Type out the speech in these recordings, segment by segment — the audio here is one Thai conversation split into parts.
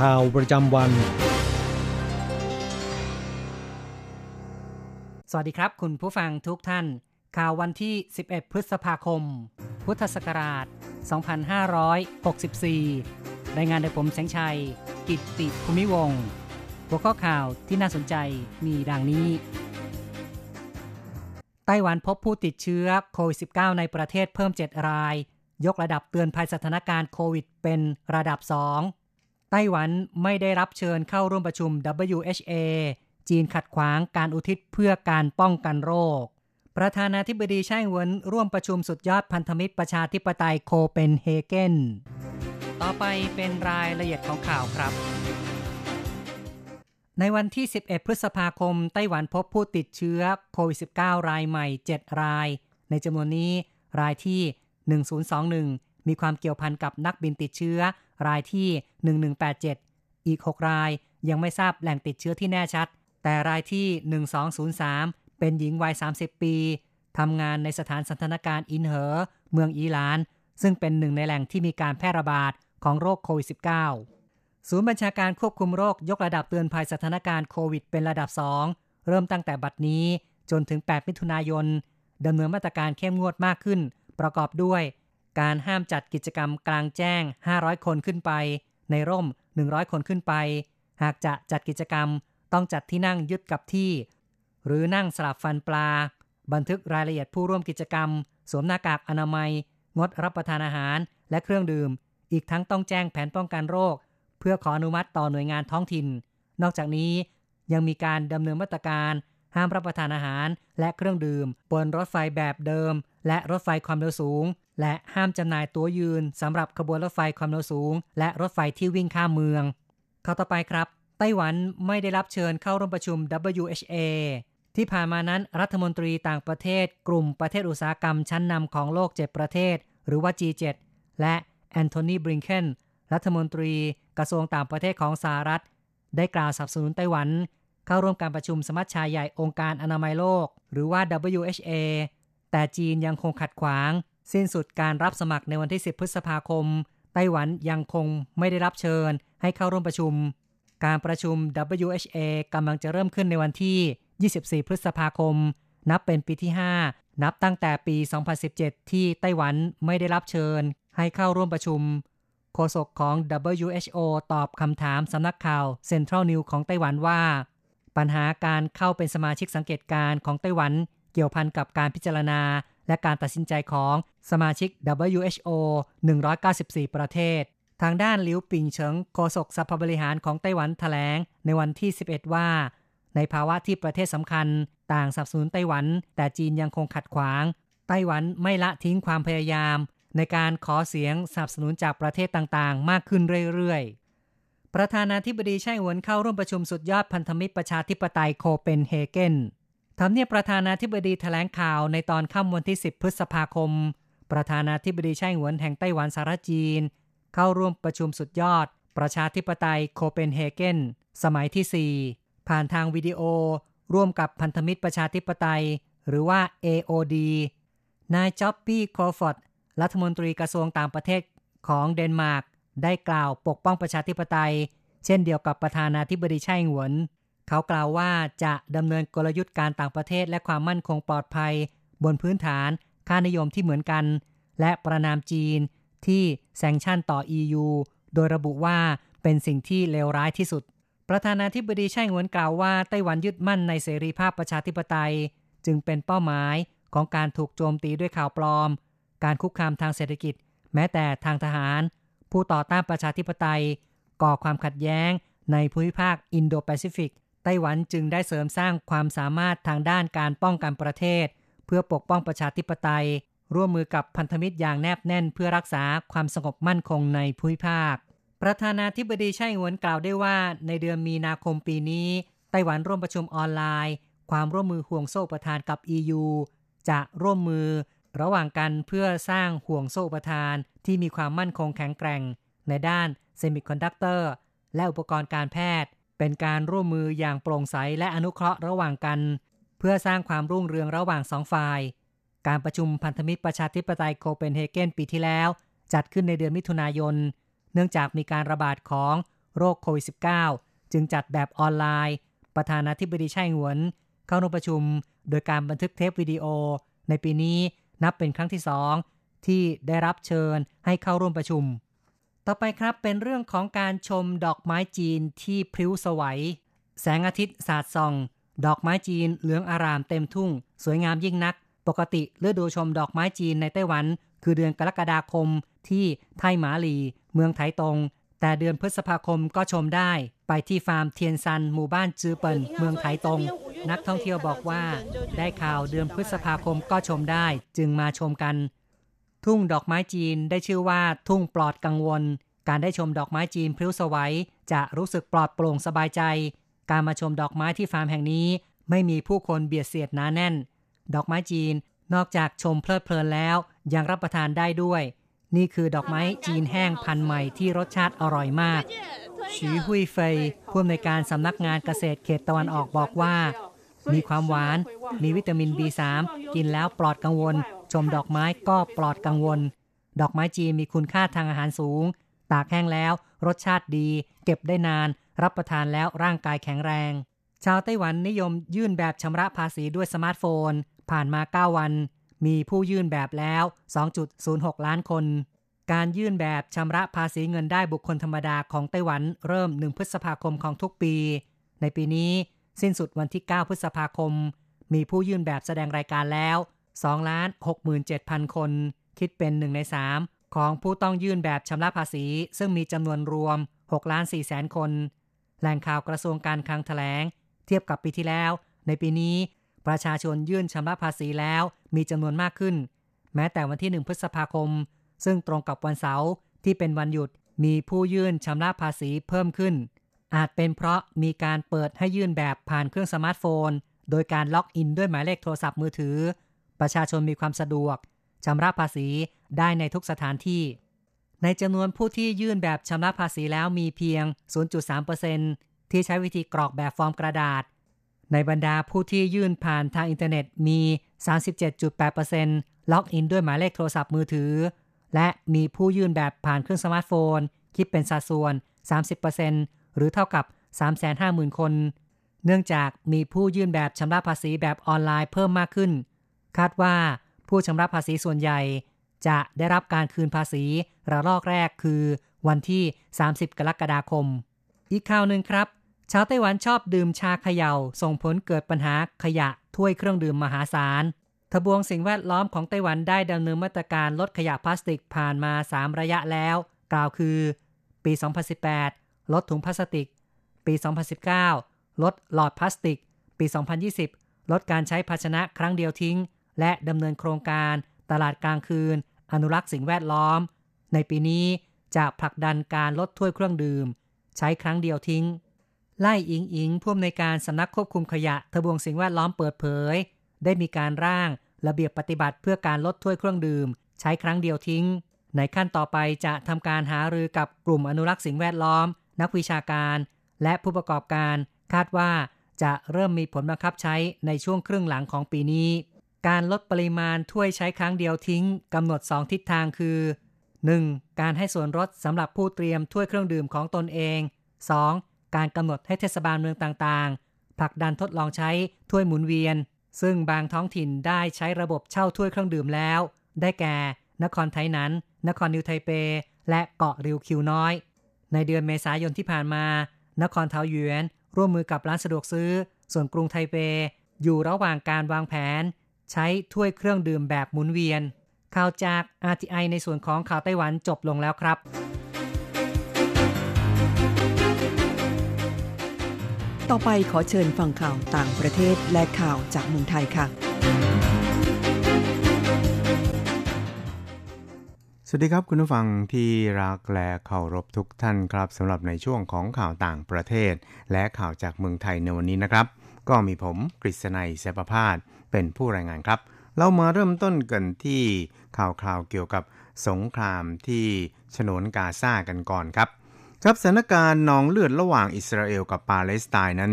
ข่าวประจำวัน สวัสดีครับ คุณผู้ฟังทุกท่าน ข่าววันที่ 11 พฤษภาคม พุทธศักราช 2564 รายงานโดยผมแสงชัย กิตติภูมิวงศ์หัวข้อข่าวที่น่าสนใจมีดังนี้ ไต้หวันพบผู้ติดเชื้อโควิด -19 ในประเทศเพิ่ม 7 ราย ยกระดับเตือนภัยสถานการณ์โควิดเป็นระดับ 2 ไต้หวันไม่ได้รับเชิญเข้าร่วมประชุม WHA จีนขัดขวางการอุทิศเพื่อการป้องกันโรค ประธานาธิบดีไช่เหวินร่วมประชุมสุดยอดพันธมิตรประชาธิปไตยโคเปนเฮเกน ต่อไปเป็นรายละเอียดของข่าวครับ ในวันที่ 11 พฤษภาคม ไต้หวันพบผู้ติดเชื้อโควิด -19 รายใหม่ 7 ราย ในจำนวนนี้รายที่ 1021 มีความเกี่ยวพันกับนักบินติดเชื้อ รายที่ 1187 อีก 6 รายยังไม่ทราบแหล่งติดเชื้อที่แน่ชัด แต่รายที่ 1203 เป็นหญิงวัย 30 ปีทำงานในสถานสันทนาการอินเหอ เมืองอีหลาน ซึ่งเป็นหนึ่งในแหล่งที่มีการแพร่ระบาดของโรคโควิด -19 ศูนย์บัญชาการควบคุมโรคยกระดับเตือนภัยสถานการณ์โควิดเป็นระดับ 2 เริ่มตั้งแต่บัดนี้จนถึง 8 มิถุนายนดำเนินมาตรการเข้มงวดมากขึ้น ประกอบด้วย การห้ามจัดกิจกรรมกลางแจ้ง 500 คนขึ้นไป ในร่ม 100 คนขึ้นไป หากจะจัดกิจกรรมต้องจัดที่นั่งยึดกับที่ หรือนั่งสลับฟันปลา บันทึกรายละเอียดผู้ร่วมกิจกรรม สวมหน้ากากอนามัย งดรับประทานอาหารและเครื่องดื่ม อีกทั้งต้องแจ้งแผนป้องกันโรค เพื่อขออนุมัติต่อหน่วยงานท้องถิ่น นอกจากนี้ยังมีการดำเนินมาตรการ ห้ามรับประทานอาหารและเครื่องดื่ม บนรถไฟแบบเดิม และรถไฟความเร็วสูง และห้ามจำหน่ายตั๋วยืนสำหรับขบวนรถไฟความเร็วสูง และรถไฟที่วิ่งข้ามเมือง ข้าต่อไปครับ ไต้หวันไม่ได้รับเชิญเข้าร่วมประชุม WHA ที่ผ่านมานั้นรัฐมนตรีต่างประเทศ กลุ่มประเทศอุตสาหกรรมชั้นนำของโลก 7 ประเทศ หรือว่า G7 และแอนโทนีบริงเคนรัฐมนตรีกระทรวงต่างประเทศของสหรัฐ ได้กล่าวสนับสนุนไต้หวัน เข้าร่วมการประชุมสมัชชาใหญ่องค์การอนามัยโลก หรือว่า WHA แต่จีนยังคงขัดขวาง สิ้นสุดการรับสมัครในวันที่ 10 พฤษภาคม ไต้หวันยังคงไม่ได้รับเชิญให้เข้าร่วมประชุม การประชุม WHA กำลังจะเริ่มขึ้นในวันที่ 24 พฤษภาคม นับเป็นปีที่ 5 นับตั้งแต่ปี 2017 ที่ไต้หวันไม่ได้รับเชิญ ให้เข้าร่วมประชุมโฆษกของ WHO ตอบคำถามสำนักข่าว Central News ของไต้หวันว่า ปัญหาการเข้าเป็นสมาชิกสังเกตการของไต้หวัน เกี่ยวพันกับการพิจารณา และการตัดสินใจของสมาชิก WHO 194 ประเทศ ทางด้านลิวปิงเฉิงโฆษกสภาบริหารของไต้หวันแถลง ในวันที่ 11 ว่า ในภาวะที่ประเทศสำคัญ ต่างสนับสนุนไต้หวัน แต่จีนยังคงขัดขวาง ไต้หวันไม่ละทิ้งความพยายาม ในการขอเสียงสนับสนุนจากประเทศต่างๆ มากขึ้นเรื่อยๆประธานาธิบดีไช่หวนเข้าร่วมประชุมสุดยอดพันธมิตรประชาธิปไตยโคเปนเฮเกน ทำเนียบประธานาธิบดีแถลงข่าวในตอนค่ำวันที่ 10 พฤษภาคม ประธานาธิบดีไช่หวนแห่งไต้หวันสารจีน เข้าร่วมประชุมสุดยอด ประชาธิปไตยโคเปนเฮเกนสมัยที่ 4 ผ่านทางวิดีโอ ร่วมกับพันธมิตรประชาธิปไตย หรือว่า AOD นายจ็อบปี้โคฟอร์ดรัฐมนตรีกระทรวงต่างประเทศของเดนมาร์กได้กล่าวปกป้องประชาธิปไตย เช่นเดียวกับประธานาธิบดีไช่หวน เขากล่าวว่าจะดำเนินกลยุทธ์การต่างประเทศและความมั่นคงปลอดภัย บนพื้นฐานค่านิยมที่เหมือนกัน และประนามจีนที่แซงชั่นต่อ EU โดยระบุว่าเป็นสิ่งที่เลวร้ายที่สุด ประธานาธิบดีไช่หงวนกล่าวว่าไต้หวันยึดมั่นในเสรีภาพประชาธิปไตย จึงเป็นเป้าหมายของการถูกโจมตีด้วยข่าวปลอม การคุกคามทางเศรษฐกิจ แม้แต่ทางทหาร ผู้ต่อต้านประชาธิปไตย ก่อความขัดแย้งในภูมิภาคอินโดแปซิฟิก ไต้หวันจึงได้เสริมสร้างความสามารถทางด้านการป้องกันประเทศ เพื่อปกป้องประชาธิปไตย ร่วมมือกับพันธมิตรอย่างแนบแน่นเพื่อรักษาความสงบมั่นคงในภูมิภาค ประธานาธิบดีไช่อิงเหวินกล่าวได้ว่า ในเดือนมีนาคมปีนี้ ไต้หวันร่วมประชุมออนไลน์ ความร่วมมือห่วงโซ่อุปทานกับ EU จะร่วมมือระหว่างกันเพื่อสร้างห่วงโซ่อุปทานที่มีความมั่นคงแข็งแกร่ง ในด้านเซมิคอนดักเตอร์และอุปกรณ์การแพทย์ เป็นการร่วมมืออย่างโปร่งใสและอนุเคราะห์ระหว่างกัน เพื่อสร้างความรุ่งเรืองระหว่างสองฝ่าย การประชุมพันธมิตรประชาธิปไตยโคเปนเฮเกนปีที่แล้ว จัดขึ้นในเดือนมิถุนายน เนื่องจากมีการระบาดของโรคโควิด -19 จึงจัดแบบออนไลน์ ประธานาธิบดีไช่หวน เข้าร่วมประชุม โดยการบันทึกเทปวิดีโอ ในปีนี้นับเป็นครั้งที่สองที่ได้รับเชิญให้เข้าร่วมประชุม ต่อไปครับเป็นเรื่องของการชมดอกไม้จีนที่พริ้วสวัยแสงอาทิตย์สาดส่อง ดอกไม้จีนเหลืองอารามเต็มทุ่ง สวยงามยิ่งนัก ปกติฤดูชมดอกไม้จีนในไต้หวัน คือเดือนกรกฎาคมที่ไทหมาลี เมืองไถตง แต่เดือนพฤษภาคมก็ชมได้ ไปที่ฟาร์มเทียนซันหมู่บ้านจือเปินเมืองไถตง นักท่องเที่ยวบอกว่า ได้ข่าวเดือนพฤษภาคมก็ชมได้ จึงมาชมกัน ทุ่งดอกไม้จีนได้ชื่อว่าทุ่งปลอดกังวล การได้ชมดอกไม้จีนพลิ้วสวัยจะรู้สึกปลอดโปร่งสบายใจ การมาชมดอกไม้ที่ฟาร์มแห่งนี้ ไม่มีผู้คนเบียดเสียดหนาแน่น ดอกไม้จีนนอกจากชมเพลิดเพลินแล้ว ยังรับประทานได้ด้วย นี่คือดอกไม้จีนแห้งพันธุ์ใหม่ที่รสชาติอร่อยมากชีหุยเฟยผู้อำนวยการสำนักงานเกษตรเขตตะวันออกบอกว่า มีความหวาน มีวิตามิน B3 กินแล้วปลอดกังวล ชมดอกไม้ก็ปลอดกังวล ดอกไม้จีนมีคุณค่าทางอาหารสูง ตากแห้งแล้ว รสชาติดี เก็บได้นาน รับประทานแล้วร่างกายแข็งแรง ชาวไต้หวันนิยมยื่นแบบชำระภาษีด้วยสมาร์ทโฟน ผ่านมา 9 วัน มีผู้ยื่นแบบแล้ว 2.06 ล้านคน การยื่นแบบชำระภาษีเงินได้บุคคลธรรมดาของไต้หวันเริ่ม 1 พฤษภาคมของทุกปี ในปีนี้ สิ้นสุดวันที่ 9 พฤษภาคม มีผู้ยื่นแบบแสดงรายการแล้ว 2ล้าน67,000 คน คิดเป็น1ใน 3 ของผู้ต้องยื่นแบบชำระภาษี ซึ่งมีจำนวนรวม6ล้าน4แสนคน แหล่งข่าวกระทรวงการคลังแถลง เทียบกับปีที่แล้ว ในปีนี้ ประชาชนยื่นชำระภาษีแล้วมีจำนวนมากขึ้น แม้แต่วันที่ 1 พฤษภาคม ซึ่งตรงกับวันเสาร์ที่เป็นวันหยุดมีผู้ยื่นชำระภาษีเพิ่มขึ้น อาจเป็นเพราะมีการเปิดให้ยื่นแบบผ่านเครื่องสมาร์ทโฟน โดยการ login ด้วยหมายเลขโทรศัพท์มือถือ ประชาชนมีความสะดวกชำระภาษีได้ในทุกสถานที่ ในจำนวนผู้ที่ยื่นแบบชำระภาษีแล้วมีเพียง 0.3%ที่ใช้วิธีกรอกแบบฟอร์มกระดาษ ในบรรดาผู้ที่ยื่นผ่านทางอินเทอร์เน็ตมี 37.8% login ด้วยหมายเลขโทรศัพท์มือถือ และมีผู้ยื่นแบบผ่านเครื่องสมาร์ทโฟน คิดเป็นสัดส่วน 30%หรือเท่ากับ 350,000 คน เนื่องจากมีผู้ยื่นแบบชำระภาษีแบบออนไลน์เพิ่มมากขึ้น คาดว่าผู้ชำระภาษีส่วนใหญ่ จะได้รับการคืนภาษีระลอกแรกคือวันที่ 30 กรกฎาคม อีกข่าวหนึ่งครับ ชาวไต้หวันชอบดื่มชาเขย่า ส่งผลเกิดปัญหาขยะถ้วยเครื่องดื่มมหาศาลทบวงสิ่งแวดล้อมของไต้หวันได้ดำเนินมาตรการลดขยะพลาสติกผ่านมา 3 ระยะแล้ว กล่าวคือ ปี 2018 ลดถุงพลาสติก ปี 2019 ลดหลอดพลาสติก ปี 2020 ลดการใช้ภาชนะครั้งเดียวทิ้ง และดำเนินโครงการตลาดกลางคืน อนุรักษ์สิ่งแวดล้อม ในปีนี้จะผลักดันการลดถ้วยเครื่องดื่ม ใช้ครั้งเดียวทิ้ง ไล่อิงอิงผู้อำนวยการสำนักควบคุมขยะทบวงสิ่งแวดล้อมเปิดเผย ได้มีการร่างระเบียบปฏิบัติเพื่อการลดถ้วยเครื่องดื่ม ใช้ครั้งเดียวทิ้ง ในขั้นต่อไปจะทำการหารือกับกลุ่มอนุรักษ์สิ่งแวดล้อม นักวิชาการ และผู้ประกอบการคาดว่าจะเริ่มมีผลบังคับใช้ในช่วงครึ่งหลังของปีนี้ การลดปริมาณถ้วยใช้ครั้งเดียวทิ้งกำหนด 2 ทิศทางคือ 1. การให้ส่วนลดสำหรับผู้เตรียมถ้วยเครื่องดื่มของตนเอง 2. การกำหนดให้เทศบาลเมืองต่างๆ ผลักดันทดลองใช้ถ้วยหมุนเวียน ซึ่งบางท้องถิ่นได้ใช้ระบบเช่าถ้วยเครื่องดื่มแล้ว ได้แก่ นครไทนัน นครนิวไทเป และเกาะริวคิวน้อย ในเดือนเมษายนที่ผ่านมา นครเทาหยวน ร่วมมือกับร้านสะดวกซื้อ ส่วนกรุงไทเป อยู่ระหว่างการวางแผน ใช้ถ้วยเครื่องดื่มแบบหมุนเวียน ข่าวจาก RTI ในส่วนของข่าวไต้หวันจบลงแล้วครับ ต่อไปขอเชิญฟังข่าวต่างประเทศและข่าวจากเมืองไทยค่ะ สวัสดีครับคุณผู้ฟังที่รักและเคารพทุกท่านครับสำหรับในช่วงของข่าวต่างประเทศ และข่าวจากเมืองไทยในวันนี้นะครับ ก็มีผมกฤษณัยเสปพาส เป็นผู้รายงานครับ เรามาเริ่มต้นกันที่ข่าวคราวเกี่ยวกับสงครามที่ฉนวนกาซากันก่อนครับ ครับสถานการณ์นองเลือดระหว่างอิสราเอลกับปาเลสไตน์นั้น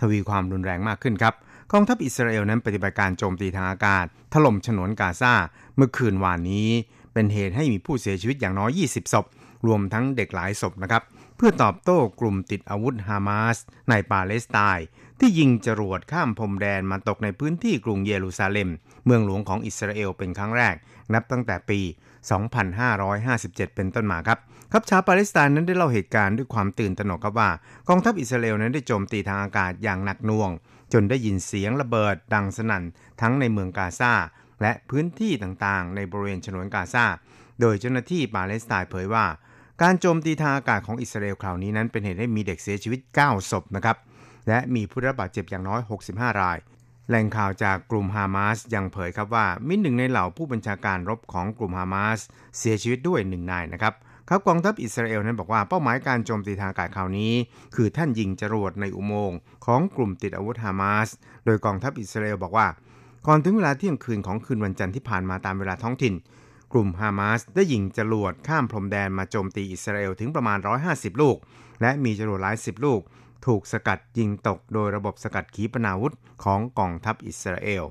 ทวีความรุนแรงมากขึ้นครับกองทัพอิสราเอลนั้นปฏิบัติการโจมตีทางอากาศ ถล่มฉนวนกาซาเมื่อคืนวานนี้ เป็นเหตุให้มีผู้เสียชีวิตอย่างน้อย 20 ศพ รวมทั้งเด็กหลายศพนะครับ เพื่อตอบโต้กลุ่มติดอาวุธฮามาสในปาเลสไตน์ ที่ยิงจรวดข้ามพรมแดนมาตกในพื้นที่กรุงเยรูซาเล็ม เมืองหลวงของอิสราเอลเป็นครั้งแรก นับตั้งแต่ปี 2557 เป็นต้นมาครับครับชาวปาเลสไตน์นั้นได้เล่าเหตุการณ์ด้วยความตื่นตระหนกครับว่ากองทัพอิสราเอลนั้นได้โจมตีทางอากาศอย่างหนักหน่วง จนได้ยินเสียงระเบิดดังสนั่นทั้งในเมืองกาซาและพื้นที่ต่างๆ ในบริเวณฉนวนกาซาโดยเจ้าหน้าที่ปาเลสไตน์เผยว่า การโจมตีทางอากาศของอิสราเอลคราวนี้นั้นเป็นเหตุให้มีเด็กเสียชีวิต 9 ศพนะครับ และมีผู้รับบาดเจ็บอย่างน้อย 65 ราย แหล่งข่าวจากกลุ่มฮามาสยังเผยครับว่ามีหนึ่งในเหล่าผู้บัญชาการรบของกลุ่มฮามาสเสียชีวิตด้วยหนึ่งนายนะครับครับกองทัพอิสราเอลนั้นบอกว่าเป้าหมายการโจมตีทางอากาศคราวนี้ คือท่านยิงจรวดในอุโมงค์ของกลุ่มติดอาวุธฮามาส โดยกองทัพอิสราเอลบอกว่า ก่อนถึงเวลาเที่ยงคืนของคืนวันจันทร์ที่ผ่านมาตามเวลาท้องถิ่น กลุ่มฮามาสได้ยิงจรวดข้ามพรมแดนมาโจมตีอิสราเอลถึงประมาณ 150 ลูก และมีจรวดหลายสิบลูก ถูกสกัดยิงตกโดยระบบสกัดขีปนาวุธของกองทัพอิสราเอล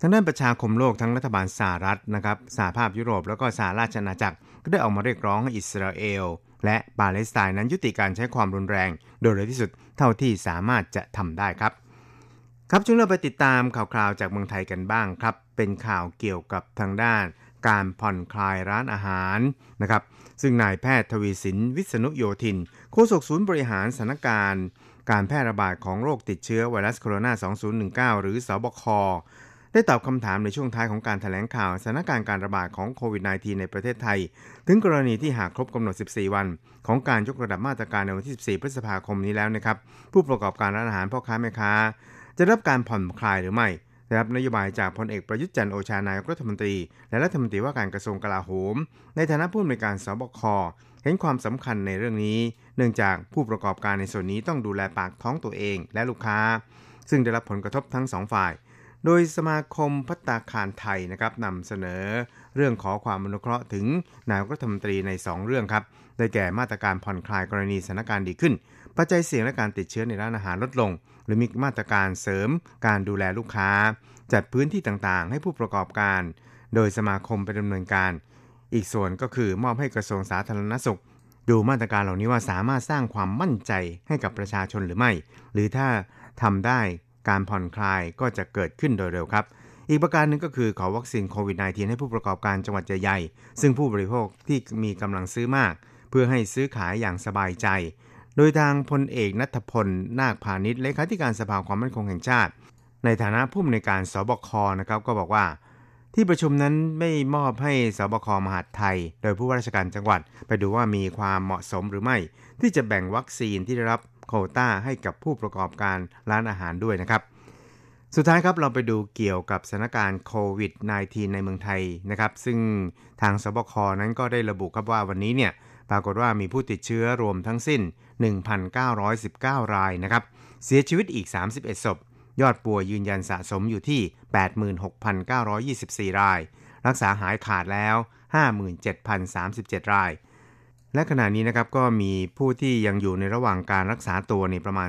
ทางด้านประชาคมโลกทั้งรัฐบาลสหรัฐนะครับสหภาพยุโรปแล้วก็สหราชอาณาจักรก็ได้ออกมาเรียกร้องให้อิสราเอล และปาเลสไตน์นั้นยุติการใช้ความรุนแรง โดยเร็วที่สุดเท่าที่สามารถจะทำได้ครับ ครับช่วงเราไปติดตามข่าวคราวจากเมืองไทยกันบ้างครับ เป็นข่าวเกี่ยวกับทางด้าน การผ่อนคลายร้านอาหารนะครับซึ่งนายแพทย์ทวีสินวิษณุโยธิน โฆษกศูนย์บริหารสถานการณ์การแพร่ระบาดของโรคติดเชื้อไวรัสโคโรนา 2019 หรือสบค ได้ตอบคำถามในช่วงท้ายของการถแถลงข่าวสถานการณ์การระบาดของโควิด -19 ในประเทศไทย ถึงกรณีที่หากครบกำหนด 14 วัน ของการยกระดับมาตรการในวันที่ 14 พฤษภาคมนี้แล้วนะครับ ผู้ประกอบการร้านอาหารพ่อค้าแม่ค้า จะรับการผ่อนคลายหรือไม่ได้รับนโยบายจากพลเอกประยุทธ์จันทร์โอชานายกรัฐมนตรี และรัฐมนตรีว่าการกระทรวงกลาโหม ในฐานะผู้อำนวยการสบค เห็นความสำคัญในเรื่องนี้ เนื่องจากผู้ประกอบการในส่วนนี้ต้องดูแลปากท้องตัวเองและลูกค้า ซึ่งได้รับผลกระทบทั้งสองฝ่าย โดยสมาคมพัตตาคารไทยนะครับนำเสนอ เรื่องขอความอนุเคราะห์ถึงนายกรัฐมนตรีใน 2 เรื่องครับได้แก่มาตรการผ่อนคลายกรณีสถานการณ์ดีขึ้น ปัจจัยเสี่ยงและการติดเชื้อในร้านอาหารลดลง หรือมีมาตรการเสริมการดูแลลูกค้า จัดพื้นที่ต่างๆ ให้ผู้ประกอบการ โดยสมาคมไปดำเนินการ อีกส่วนก็คือมอบให้กระทรวงสาธารณสุข ดูมาตรการเหล่านี้ว่าสามารถสร้างความมั่นใจให้กับประชาชนหรือไม่ หรือถ้าทำได้การผ่อนคลายก็จะเกิดขึ้นโดยเร็วครับ อีกประการหนึ่งก็คือขอวัคซีนโควิด -19 ให้ผู้ประกอบการจังหวัดใหญ่ๆซึ่งผู้บริโภคที่มีกำลังซื้อมาก เพื่อให้ซื้อขายอย่างสบายใจ โดยทางพลเอกนัทพล นาคพาณิชย์เลขาธิการสภาความมั่นคงแห่งชาติ ในฐานะผู้อำนวยการสบคนะครับก็บอกว่า ที่ประชุมนั้นไม่มอบให้สบคมหาดไทย โดยผู้ว่าราชการจังหวัด ไปดูว่ามีความเหมาะสมหรือไม่ ที่จะแบ่งวัคซีนที่ได้รับโควต้าให้กับผู้ประกอบการร้านอาหารด้วยนะครับ สุดท้ายครับเราไปดูเกี่ยวกับสถานการณ์โควิด -19 ในเมืองไทยนะครับ ซึ่งทางสบคนั้นก็ได้ระบุครับว่าวันนี้เนี่ยปรากฏว่ามีผู้ติดเชื้อรวมทั้งสิ้น 1,919 รายนะครับ เสียชีวิตอีก 31ศพ ยอดป่วยยืนยันสะสมอยู่ที่ 86,924 ราย รักษาหายขาดแล้ว 57,037 ราย และขณะนี้นะครับก็มีผู้ที่ยังอยู่ในระหว่างการรักษาตัวในประมาณ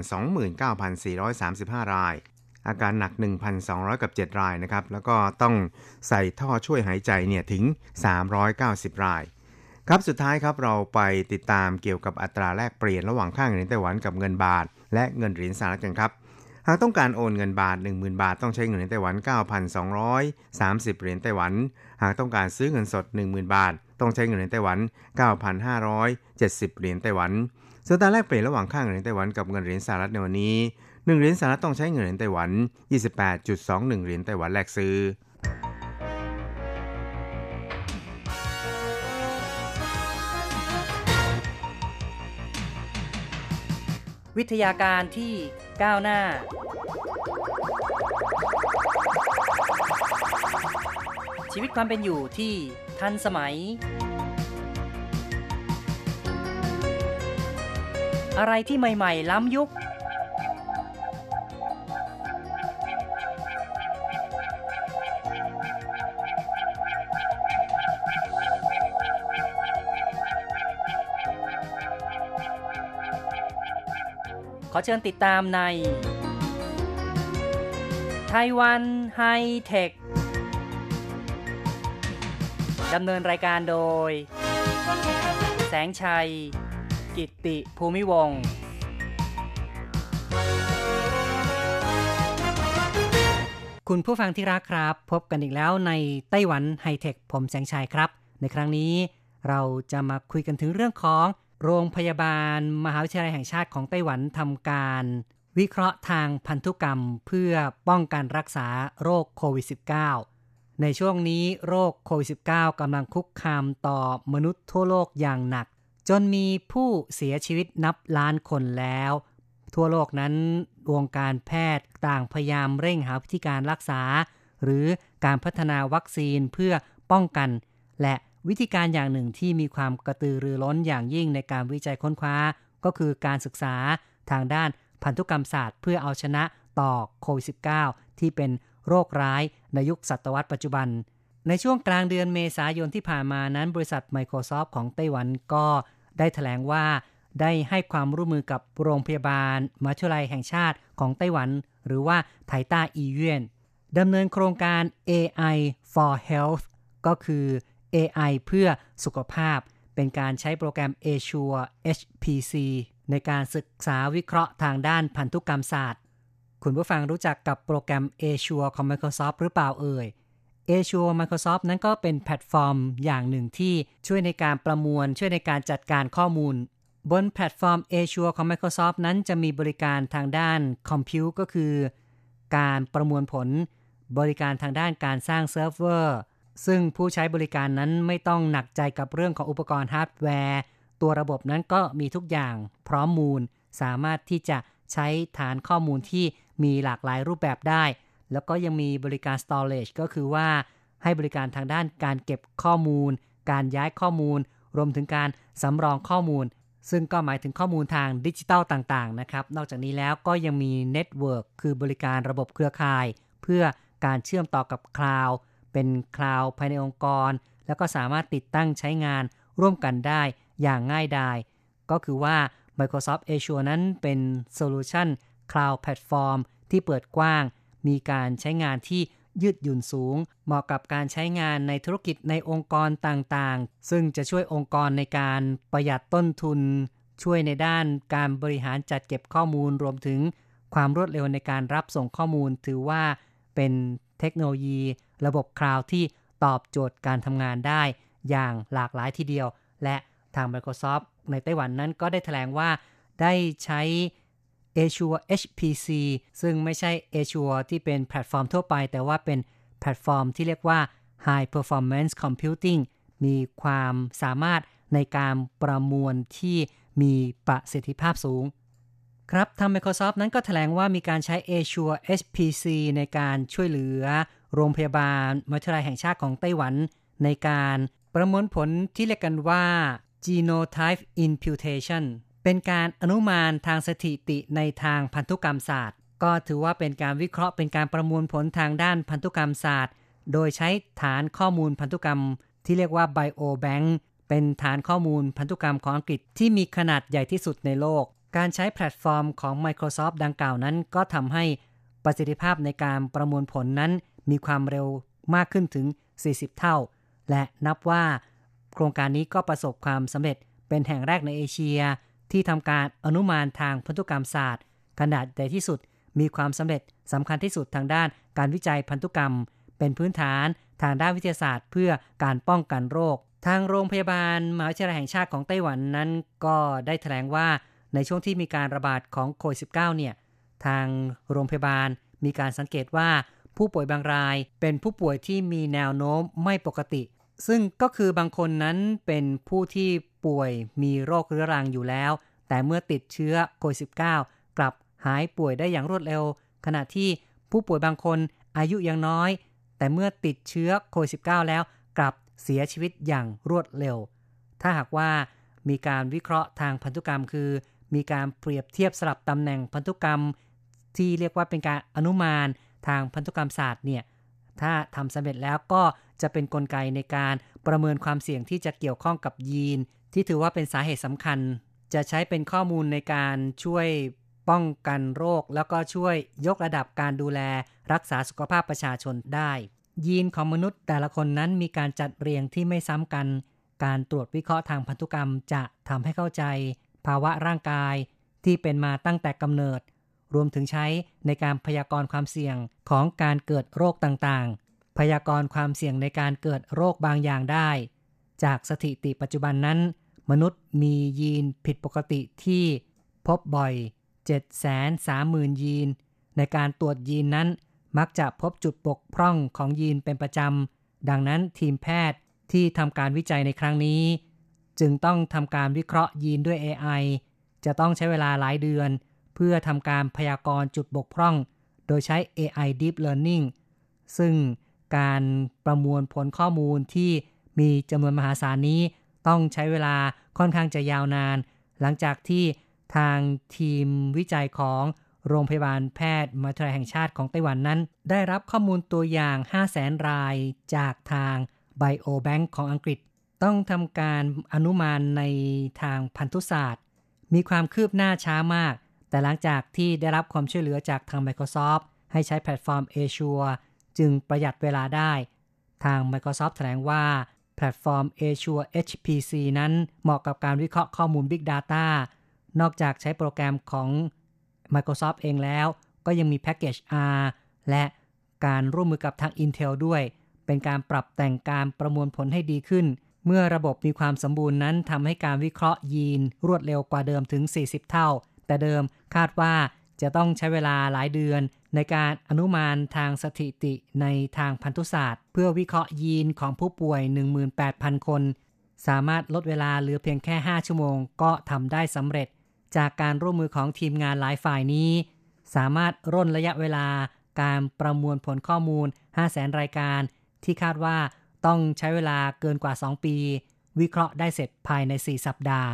29,435 ราย อาการหนัก 1,200 กับ 7 รายนะครับ แล้วก็ต้องใส่ท่อช่วยหายใจเนี่ยถึง 390 รายครับสุดท้ายครับเราไปติดตามเกี่ยวกับอัตราแลกเปลี่ยนระหว่างค่าเงินไต้หวันกับเงินบาท และเงินเหรียญสหรัฐกันครับ หากต้องการโอนเงินบาท 10,000 บาทต้องใช้เงินไต้หวัน 9,230 เหรียญไต้หวัน หากต้องการซื้อเงินสด 10,000 บาท ต้องใช้เงินไต้หวัน 9,570 เหรียญไต้หวันส่วนตาแลกเปลี่ยนระหว่างค่าเงินเหรียญไต้หวันกับเงินเหรียญสหรัฐในวันนี้ 1 เหรียญสหรัฐต้องใช้เงินเหรียญไต้หวัน 28.21 เหรียญไต้หวันแลกซื้อวิทยาการที่ ก้าวหน้า ชีวิตความเป็นอยู่ที่ทันสมัย อะไรที่ใหม่ ๆ ล้ำยุค เชิญติดตามในไต้หวันไฮเทค ดำเนินรายการโดย แสงชัย กิตติภูมิวงศ์คุณผู้ฟังที่รักครับ พบกันอีกแล้วในไต้หวันไฮเทค ผมแสงชัยครับ ในครั้งนี้เราจะมาคุยกันถึงเรื่องของ โรงพยาบาล มหาวิทยาลัยแห่งชาติของไต้หวันทำการ วิเคราะห์ทางพันธุกรรมเพื่อป้องกันรักษาโรคโควิด -19 ในช่วงนี้โรคโควิด -19 กำลังคุกคามต่อมนุษย์ทั่วโลกอย่างหนัก จนมีผู้เสียชีวิตนับล้านคนแล้ว ทั่วโลกนั้นวงการแพทย์ต่างพยายามเร่งหาวิธีการรักษา หรือการพัฒนาวัคซีนเพื่อป้องกัน และ วิธีการอย่างหนึ่งที่มีความกระตือรือร้นอย่างยิ่งในการวิจัยค้นคว้า ก็คือการศึกษาทางด้านพันธุกรรมศาสตร์ เพื่อเอาชนะต่อโควิด -19 ที่เป็นโรคร้ายในยุคศตวรรษปัจจุบัน ในช่วงกลางเดือนเมษายนที่ผ่านมานั้น บริษัท Microsoft ของไต้หวันก็ได้ถแถลงว่า ได้ให้ความร่วมมือกับโรงพยาบาลมหาวิทยาลัยแห่งชาติของไต้หวัน หรือว่าไถต้าอีเยวี่ยนดำเนินโครงการ AI for Health ก็คือ AI เพื่อสุขภาพ เป็นการใช้โปรแกรม Azure HPC ในการศึกษาวิเคราะห์ทางด้านพันธุกรรมศาสตร์ คุณผู้ฟังรู้จักกับโปรแกรม Azure ของ Microsoft หรือเปล่าเอ่ย Azure Microsoft นั้นก็เป็นแพลตฟอร์มอย่างหนึ่งที่ช่วยในการประมวล ช่วยในการจัดการข้อมูล บนแพลตฟอร์ม Azure ของ Microsoft นั้นจะมีบริการทางด้าน compute ก็คือ การประมวลผล บริการทางด้านการสร้างเซิร์ฟเวอร์ ซึ่งผู้ใช้บริการนั้นไม่ต้องหนักใจกับเรื่องของอุปกรณ์ฮาร์ดแวร์ ตัวระบบนั้นก็มีทุกอย่างพร้อมมูล สามารถที่จะใช้ฐานข้อมูลที่มีหลากหลายรูปแบบได้ แล้วก็ยังมีบริการ storage ก็คือว่า ให้บริการทางด้านการเก็บข้อมูล การย้ายข้อมูล รวมถึงการสำรองข้อมูล ซึ่งก็หมายถึงข้อมูลทางดิจิตอลต่างๆนะครับ นอกจากนี้แล้วก็ยังมี network คือบริการระบบเครือข่าย เพื่อการเชื่อมต่อกับคลาวด์ เป็นคลาวด์ภายในองค์กร แล้วก็สามารถติดตั้งใช้งานร่วมกันได้อย่างง่ายดาย ก็คือว่า Microsoft Azure นั้นเป็น solution Cloud Platform ที่เปิดกว้าง มีการใช้งานที่ยืดหยุ่นสูง เหมาะกับการใช้งานในธุรกิจในองค์กรต่างๆ ซึ่งจะช่วยองค์กรในการประหยัดต้นทุน ช่วยในด้านการบริหารจัดเก็บข้อมูลรวมถึงความรวดเร็วในการรับส่งข้อมูล ถือว่าเป็นเทคโนโลยี ระบบคลาวด์ที่ตอบโจทย์การทำงานได้อย่างหลากหลายทีเดียว และทาง Microsoft ในไต้หวันนั้นก็ได้แถลงว่าได้ใช้ Azure HPC ซึ่งไม่ใช่ Azure ที่เป็นแพลตฟอร์มทั่วไป แต่ว่าเป็นแพลตฟอร์มที่เรียกว่า High Performance Computing มีความสามารถในการประมวลที่มีประสิทธิภาพสูง ครับทาง Microsoft นั้นก็แถลงว่ามีการใช้ Azure HPC ในการช่วยเหลือ โรงพยาบาลมหาวิทยาลัยแห่งชาติของไต้หวัน ในการประมวลผลที่เรียกกันว่า Genotype Imputation เป็นการอนุมานทางสถิติในทางพันธุกรรมศาสตร์ ก็ถือว่าเป็นการวิเคราะห์เป็นการประมวลผลทางด้านพันธุกรรมศาสตร์ โดยใช้ฐานข้อมูลพันธุกรรม ที่เรียกว่า Biobank เป็นฐานข้อมูลพันธุกรรมของอังกฤษที่มีขนาดใหญ่ที่สุดในโลก การใช้แพลตฟอร์มของ Microsoft ดังกล่าวนั้น ก็ทำให้ประสิทธิภาพในการประมวลผลนั้น มีความเร็วมากขึ้นถึง 40 เท่า และนับว่าโครงการนี้ก็ประสบความสำเร็จเป็นแห่งแรกในเอเชีย ที่ทำการอนุมานทางพันธุกรรมศาสตร์ ขนาดใหญ่ที่สุดมีความสำเร็จสำคัญที่สุดทางด้านการวิจัยพันธุกรรม เป็นพื้นฐานทางด้านวิทยาศาสตร์ เพื่อการป้องกันโรค ทางโรงพยาบาลมหาวิทยาลัยแห่งชาติของไต้หวันนั้น ก็ได้แถลงว่าในช่วงที่มีการระบาดของโควิด -19 เนี่ยทางโรงพยาบาลมีการสังเกตว่า ผู้ป่วยบางราย เป็นผู้ป่วยที่มีแนวโน้มไม่ปกติ ซึ่งก็คือบางคนนั้นเป็นผู้ที่ป่วยมีโรคเรื้อรังอยู่แล้ว แต่เมื่อติดเชื้อโควิด -19 กลับหายป่วยได้อย่างรวดเร็ว ขณะที่ผู้ป่วยบางคนอายุยังน้อย แต่เมื่อติดเชื้อโควิด -19 แล้วกลับเสียชีวิตอย่างรวดเร็ว ถ้าหากว่ามีการวิเคราะห์ทางพันธุกรรม คือ มีการเปรียบเทียบสลับตำแหน่งพันธุกรรม ที่เรียกว่าเป็นการอนุมาน ทางพันธุกรรมศาสตร์เนี่ยถ้าทำสำเร็จแล้วก็จะเป็นนกลไกในการประเมินความเสี่ยงที่จะเกี่ยวข้องกับยีน ที่ถือว่าเป็นสาเหตุสำคัญ จะใช้เป็นข้อมูลในการช่วยป้องกันโรค แล้วก็ช่วยยกระดับการดูแลรักษาสุขภาพประชาชนได้ ยีนของมนุษย์แต่ละคนนั้นมีการจัดเรียงที่ไม่ซ้ำกัน การตรวจวิเคราะห์ทางพันธุกรรมจะทำให้เข้าใจ ภาวะร่างกายที่เป็นมาตั้งแต่กำเนิด รวมถึงใช้ในการพยากรณ์ความเสี่ยงของการเกิดโรคต่างๆ พยากรณ์ความเสี่ยงในการเกิดโรคบางอย่างได้ จากสถิติปัจจุบันนั้น มนุษย์มียีนผิดปกติที่พบบ่อย 730,000 ยีน ในการตรวจยีนนั้นมักจะพบจุดบกพร่องของยีนเป็นประจำ ดังนั้นทีมแพทย์ที่ทำการวิจัยในครั้งนี้ จึงต้องทำการวิเคราะห์ยีนด้วย AI จะต้องใช้เวลาหลายเดือน พื่อทำการพยากรณ์จุดบกพร่อง โดยใช้ AI Deep Learning ซึ่งการประมวลผลข้อมูลที่มีจำนวนมหาศาลนี้ต้องใช้เวลาค่อนข้างจะยาวนาน หลังจากที่ทางทีมวิจัยของโรงพยาบาลแพทย์มาทรายแห่งชาติของไต้หวันนั้น ได้รับข้อมูลตัวอย่าง 5 0 0แสนรายจากทาง Biobank ของอังกฤษ ต้องทำการอนุมานในทางพันธุศาสตร์ มีความคืบหน้าช้ามาก แต่หลังจากที่ได้รับความช่วยเหลือจากทาง Microsoft ให้ใช้แพลตฟอร์ม Azure จึงประหยัดเวลาได้ ทาง Microsoft แถลงว่าแพลตฟอร์ม Azure HPC นั้นเหมาะกับการวิเคราะห์ข้อมูล Big Data นอกจากใช้โปรแกรมของ Microsoft เองแล้ว ก็ยังมีแพ็กเกจ R และการร่วมมือกับทาง Intel ด้วย เป็นการปรับแต่งการประมวลผลให้ดีขึ้น เมื่อระบบมีความสมบูรณ์นั้นทำให้การวิเคราะห์ยีน รวดเร็วกว่าเดิมถึง 40 เท่า แต่เดิมคาดว่าจะต้องใช้เวลาหลายเดือนในการอนุมานทางสถิติในทางพันธุศาสตร์ เพื่อวิเคราะห์ยีนของผู้ป่วย 18,000 คน สามารถลดเวลาเหลือเพียงแค่ 5 ชั่วโมงก็ทำได้สำเร็จ จากการร่วมมือของทีมงานหลายฝ่ายนี้ สามารถร่นระยะเวลาการประมวลผลข้อมูล 500,000 รายการ ที่คาดว่าต้องใช้เวลาเกินกว่า 2 ปี วิเคราะห์ได้เสร็จภายใน 4 สัปดาห์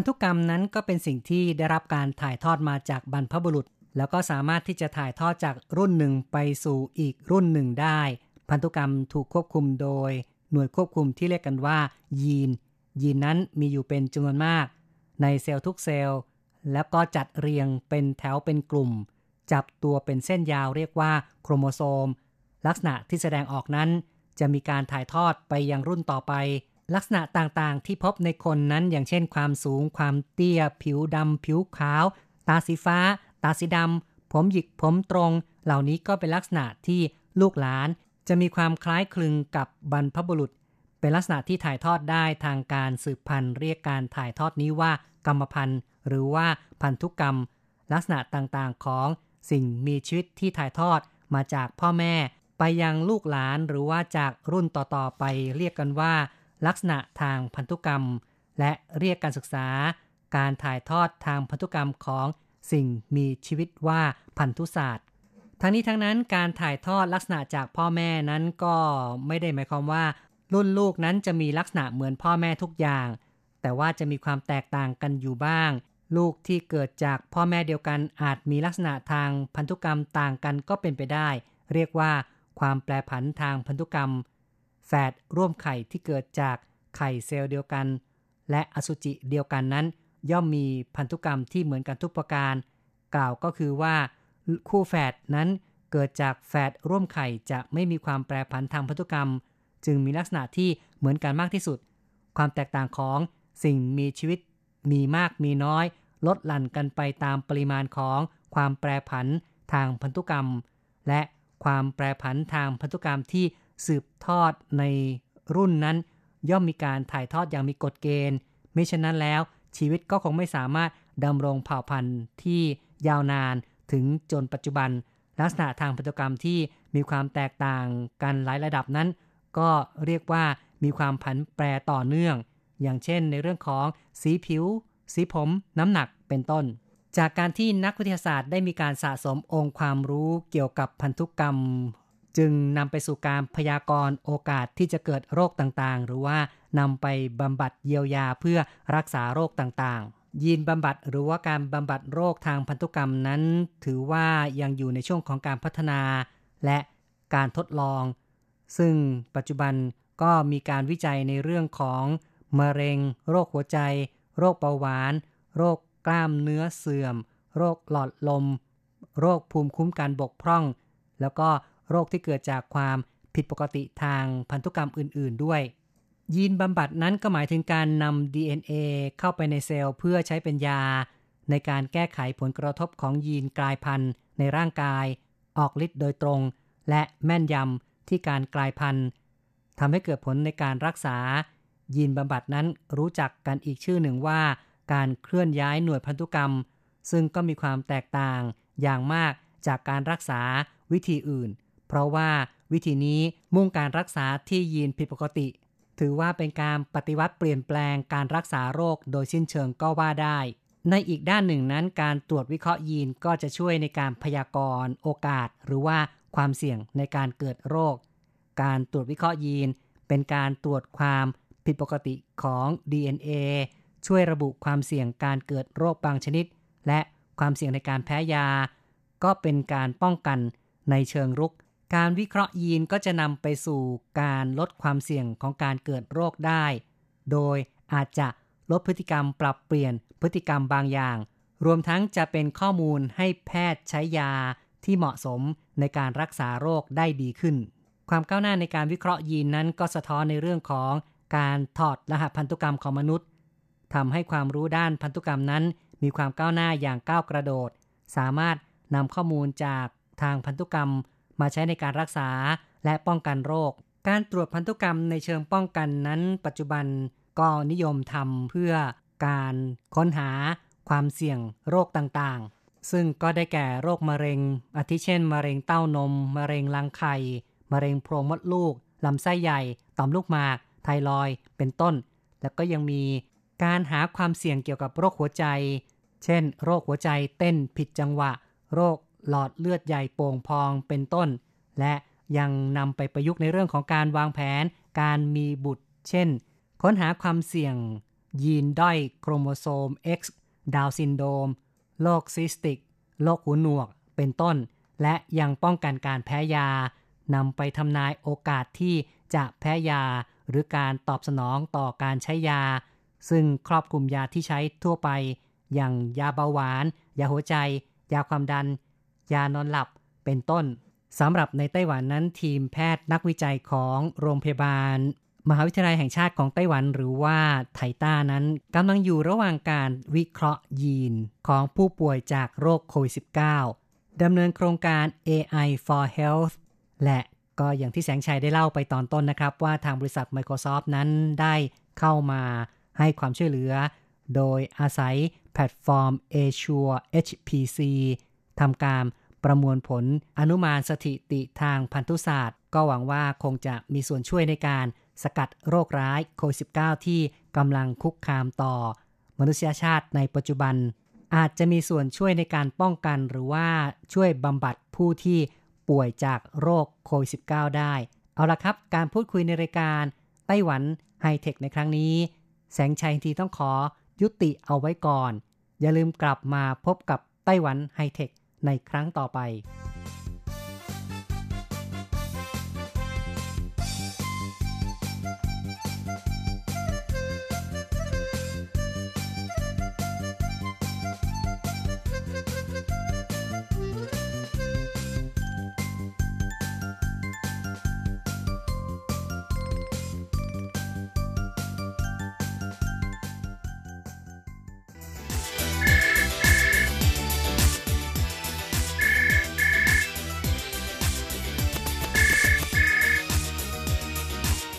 พันธุกรรมนั้นก็เป็นสิ่งที่ได้รับการถ่ายทอดมาจากบรรพบุรุษ แล้วก็สามารถที่จะถ่ายทอดจากรุ่นหนึ่งไปสู่อีกรุ่นหนึ่งได้ พันธุกรรมถูกควบคุมโดย หน่วยควบคุมที่เรียกกันว่า ยีน ยีนนั้นมีอยู่เป็นจำนวนมาก ในเซลล์ทุกเซลล์ แล้วก็จัดเรียงเป็นแถวเป็นกลุ่ม จับตัวเป็นเส้นยาวเรียกว่าโครโมโซม ลักษณะที่แสดงออกนั้น จะมีการถ่ายทอดไปยังรุ่นต่อไป ลักษณะต่างๆ ที่พบในคนนั้นอย่างเช่น ความสูง ความเตี้ย ผิวดำผิวขาว ตาสีฟ้า ตาสีดำผมหยิกผมตรง เหล่านี้ก็เป็นลักษณะที่ลูกหลานจะมีความคล้ายคลึงกับบรรพบุรุษ เป็นลักษณะที่ถ่ายทอดได้ทางการสืบพันธุ์ เรียกการถ่ายทอดนี้ว่า กรรมพันธุ์หรือว่าพันธุกรรม ลักษณะต่างๆของสิ่งมีชีวิตที่ถ่ายทอดมาจากพ่อแม่ ไปยังลูกหลานหรือว่าจากรุ่นต่อๆไปเรียกกันว่า ลักษณะทางพันธุกรรม และเรียกการศึกษา การถ่ายทอดทางพันธุกรรมของสิ่งมีชีวิตว่าพันธุศาสตร์ ทั้งนี้ทั้งนั้นการถ่ายทอดลักษณะจากพ่อแม่นั้นก็ไม่ได้หมายความว่า รุ่นลูกนั้นจะมีลักษณะเหมือนพ่อแม่ทุกอย่าง แต่ว่าจะมีความแตกต่างกันอยู่บ้าง ลูกที่เกิดจากพ่อแม่เดียวกันอาจมีลักษณะทางพันธุกรรมต่างกันก็เป็นไปได้ เรียกว่าความแปรผันทางพันธุกรรม แฝดร่วมไข่ที่เกิดจากไข่เซลล์เดียวกัน และอสุจิเดียวกันนั้น ย่อมมีพันธุกรรมที่เหมือนกันทุกประการ กล่าวก็คือว่า คู่แฝดนั้นเกิดจากแฝดร่วมไข่จะไม่มีความแปรผันทางพันธุกรรม จึงมีลักษณะที่เหมือนกันมากที่สุด ความแตกต่างของสิ่งมีชีวิต มีมากมีน้อย ลดหลั่นกันไปตามปริมาณของความแปรผันทางพันธุกรรม และความแปรผันทางพันธุกรรมที่ สืบทอดในรุ่นนั้น ย่อมมีการถ่ายทอดอย่างมีกฎเกณฑ์ไม่เช่นนั้นแล้วชีวิตก็คงไม่สามารถดำรงเผ่าพันธุ์ที่ยาวนานถึงจนปัจจุบัน ลักษณะทางพันธุกรรมที่มีความแตกต่างกันหลายระดับนั้น ก็เรียกว่ามีความผันแปรต่อเนื่อง อย่างเช่นในเรื่องของสีผิว สีผม น้ำหนักเป็นต้น จากการที่นักวิทยาศาสตร์ได้มีการสะสมองค์ความรู้เกี่ยวกับพันธุกรรม จึงนำไปสู่การพยากรณ์โอกาสที่จะเกิดโรคต่างๆ หรือว่านำไปบำบัดเยียวยาเพื่อรักษาโรคต่างๆ ยีนบำบัดหรือว่าการบำบัดโรคทางพันธุกรรมนั้น ถือว่ายังอยู่ในช่วงของการพัฒนา และการทดลอง ซึ่งปัจจุบันก็มีการวิจัยในเรื่องของมะเร็ง โรคหัวใจ โรคเบาหวาน โรคกล้ามเนื้อเสื่อม โรคหลอดลม โรคภูมิคุ้มกันบกพร่อง แล้วก็ โรคที่เกิดจากความผิดปกติทางพันธุกรรมอื่น ๆ ด้วย ยีนบำบัดนั้นก็หมายถึงการนำ DNA เข้าไปในเซลล์เพื่อใช้เป็นยา ในการแก้ไขผลกระทบของยีนกลายพันธุ์ในร่างกาย ออกฤทธิ์โดยตรง และแม่นยำที่การกลายพันธุ์ทำให้เกิดผลในการรักษา ยีนบำบัดนั้นรู้จักกันอีกชื่อหนึ่งว่า การเคลื่อนย้ายหน่วยพันธุกรรม ซึ่งก็มีความแตกต่างอย่างมากจากการรักษาวิธีอื่น เพราะว่าวิธีนี้มุ่งการรักษาที่ยีนผิดปกติ ถือว่าเป็นการปฏิวัติเปลี่ยนแปลงการรักษาโรคโดยสิ้นเชิงก็ว่าได้ ในอีกด้านหนึ่งนั้น การตรวจวิเคราะห์ยีนก็จะช่วยในการพยากรณ์โอกาส หรือว่าความเสี่ยงในการเกิดโรค การตรวจวิเคราะห์ยีน เป็นการตรวจความผิดปกติของ DNA ช่วยระบุความเสี่ยงการเกิดโรคบางชนิด และความเสี่ยงในการแพ้ยา ก็เป็นการป้องกันในเชิงรุก การวิเคราะห์ยีนก็จะนำไปสู่การลดความเสี่ยงของการเกิดโรคได้ โดยอาจจะลดพฤติกรรมปรับเปลี่ยนพฤติกรรมบางอย่าง รวมทั้งจะเป็นข้อมูลให้แพทย์ใช้ยาที่เหมาะสมในการรักษาโรคได้ดีขึ้น ความก้าวหน้าในการวิเคราะห์ยีนนั้นก็สะท้อนในเรื่องของการถอดรหัสพันธุกรรมของมนุษย์ทำให้ความรู้ด้านพันธุกรรมนั้น มีความก้าวหน้าอย่างก้าวกระโดด สามารถนำข้อมูลจากทางพันธุกรรม มาใช้ในการรักษาและป้องกันโรค การตรวจพันธุกรรมในเชิงป้องกันนั้น ปัจจุบันก็นิยมทำเพื่อการค้นหาความเสี่ยงโรคต่างๆ ซึ่งก็ได้แก่โรคมะเร็ง อาทิเช่น มะเร็งเต้านม มะเร็งรังไข่ มะเร็งโพรงมดลูก ลำไส้ใหญ่ ต่อมลูกหมาก ไทรอย เป็นต้น แล้วก็ยังมีการหาความเสี่ยงเกี่ยวกับโรคหัวใจ เช่น โรคหัวใจเต้นผิดจังหวะ โรค หลอดเลือดใหญ่โป่งพองเป็นต้น และยังนำไปประยุกต์ในเรื่องของการวางแผน การมีบุตร เช่น ค้นหาความเสี่ยง ยีนด้อยโครโมโซม X ดาวน์ซินโดรมโรคซิสติกโรคหูหนวก เป็นต้น และยังป้องกันการแพ้ยานำไปทำนายโอกาสที่จะแพ้ยา หรือการตอบสนองต่อการใช้ยา ซึ่งครอบคลุมยาที่ใช้ทั่วไป อย่างยาเบาหวาน ยาหัวใจ ยาความดัน ยานอนหลับเป็นต้นสำหรับในไต้หวันนั้นทีมแพทย์นักวิจัยของโรงพยาบาล มหาวิทยาลัยแห่งชาติของไต้หวันหรือว่าไทต้านั้นกำลังอยู่ระหว่างการวิเคราะห์ยีนของผู้ป่วยจากโรคโควิด -19 ดำเนินโครงการ AI for Health และก็อย่างที่แสงชัยได้เล่าไปตอนต้นนะครับ ว่าทางบริษัท Microsoft นั้นได้เข้ามาให้ความช่วยเหลือ โดยอาศัยแพลตฟอร์ม Azure HPC ทำการประมวลผลอนุมานสถิติทางพันธุศาสตร์ ก็หวังว่าคงจะมีส่วนช่วยในการสกัดโรคร้ายโควิด -19 ที่กำลังคุกคามต่อ มนุษยชาติในปัจจุบัน อาจจะมีส่วนช่วยในการป้องกันหรือว่าช่วยบำบัดผู้ที่ป่วยจากโรคโควิด -19 ได้ เอาละครับ การพูดคุยในรายการไต้หวันไฮเทคในครั้งนี้ แสงชัยทีต้องขอยุติเอาไว้ก่อน อย่าลืมกลับมาพบกับไต้หวันไฮเทค ในครั้งต่อไป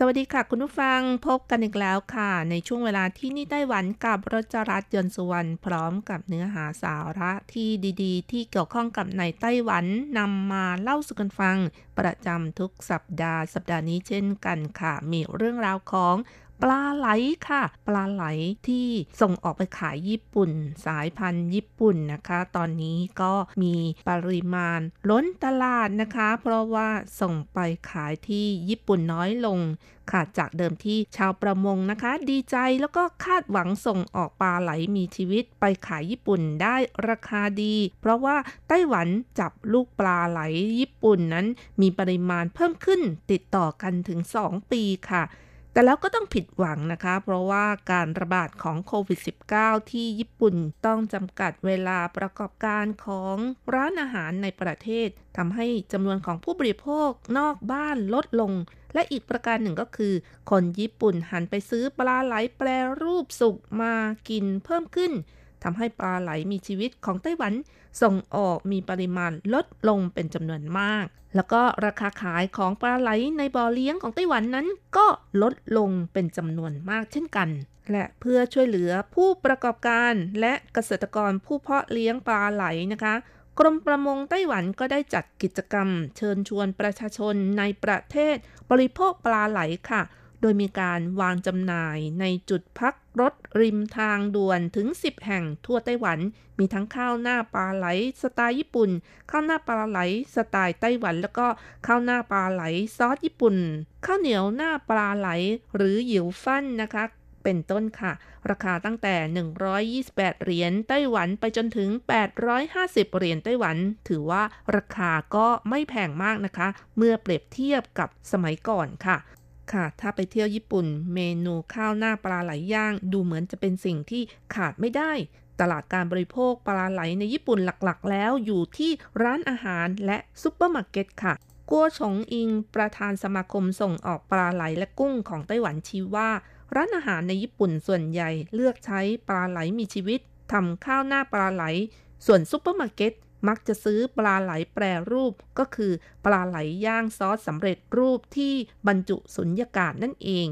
สวัสดีค่ะคุณผู้ฟังพบกันอีกแล้วค่ะ ในช่วงเวลาที่นี่ไต้หวันกับรจรัสยนสุวรรณพร้อมกับเนื้อหาสาระที่ดีๆ ที่เกี่ยวข้องกับในไต้หวันนำมาเล่าสู่กันฟัง ประจำทุกสัปดาห์สัปดาห์นี้เช่นกันค่ะ มีเรื่องราวของ ปลาไหลค่ะ ปลาไหลที่ส่งออกไปขายญี่ปุ่น สายพันธุ์ญี่ปุ่นนะคะ ตอนนี้ก็มีปริมาณล้นตลาดนะคะ เพราะว่าส่งไปขายที่ญี่ปุ่นน้อยลงค่ะจากเดิมที่ชาวประมงนะคะ ดีใจแล้วก็คาดหวังส่งออกปลาไหลมีชีวิตไปขายญี่ปุ่นได้ราคาดี เพราะว่าไต้หวันจับลูกปลาไหลญี่ปุ่นนั้น มีปริมาณเพิ่มขึ้นติดต่อกันถึง 2 ปีค่ะ แต่แล้วก็ต้องผิดหวังนะคะ เพราะว่าการระบาดของโควิด -19 ที่ญี่ปุ่นต้องจำกัดเวลาประกอบการของร้านอาหารในประเทศทำให้จำนวนของผู้บริโภคนอกบ้านลดลง และอีกประการหนึ่งก็คือ คนญี่ปุ่นหันไปซื้อปลาไหลแปรรูปสุกมากินเพิ่มขึ้นทำให้ปลาไหลมีชีวิตของไต้หวัน ส่งออกมีปริมาณลดลงเป็นจำนวนมาก แล้วก็ราคาขายของปลาไหลในบ่อเลี้ยงของไต้หวันนั้นก็ลดลงเป็นจำนวนมากเช่นกัน และเพื่อช่วยเหลือผู้ประกอบการและเกษตรกรผู้เพาะเลี้ยงปลาไหลนะคะกรมประมงไต้หวันก็ได้จัดกิจกรรม เชิญชวนประชาชนในประเทศ บริโภคปลาไหลค่ะ โดยมีการวางจำหน่ายในจุดพัก รถริมทางด่วนถึง 10 แห่งทั่วไต้หวัน มีทั้งข้าวหน้าปลาไหลสไตล์ญี่ปุ่น ข้าวหน้าปลาไหลสไตล์ไต้หวัน แล้วก็ข้าวหน้าปลาไหลซอสญี่ปุ่น ข้าวเหนียวหน้าปลาไหลหรือหยิวฟั่นนะคะเป็นต้นค่ะ ราคาตั้งแต่ 128 เหรียญไต้หวันไปจนถึง 850 เหรียญไต้หวัน ถือว่าราคาก็ไม่แพงมากนะคะ เมื่อเปรียบเทียบกับสมัยก่อนค่ะ ค่ะ ถ้าไปเที่ยวญี่ปุ่น เมนูข้าวหน้าปลาไหลย่าง ดูเหมือนจะเป็นสิ่งที่ขาดไม่ได้ ตลาดการบริโภคปลาไหลในญี่ปุ่นหลักๆ แล้วอยู่ที่ร้านอาหารและซุปเปอร์มาร์เก็ตค่ะกัวฉงอิง ประธานสมาคมส่งออกปลาไหลและกุ้งของไต้หวันชี้ว่า ร้านอาหารในญี่ปุ่นส่วนใหญ่เลือกใช้ปลาไหลมีชีวิตทำข้าวหน้าปลาไหล ส่วนซุปเปอร์มาร์เก็ต มักจะซื้อปลาไหลแปรรูปก็คือปลาไหลย่างซอสสำเร็จรูปที่บรรจุสุญญากาศนั่นเอง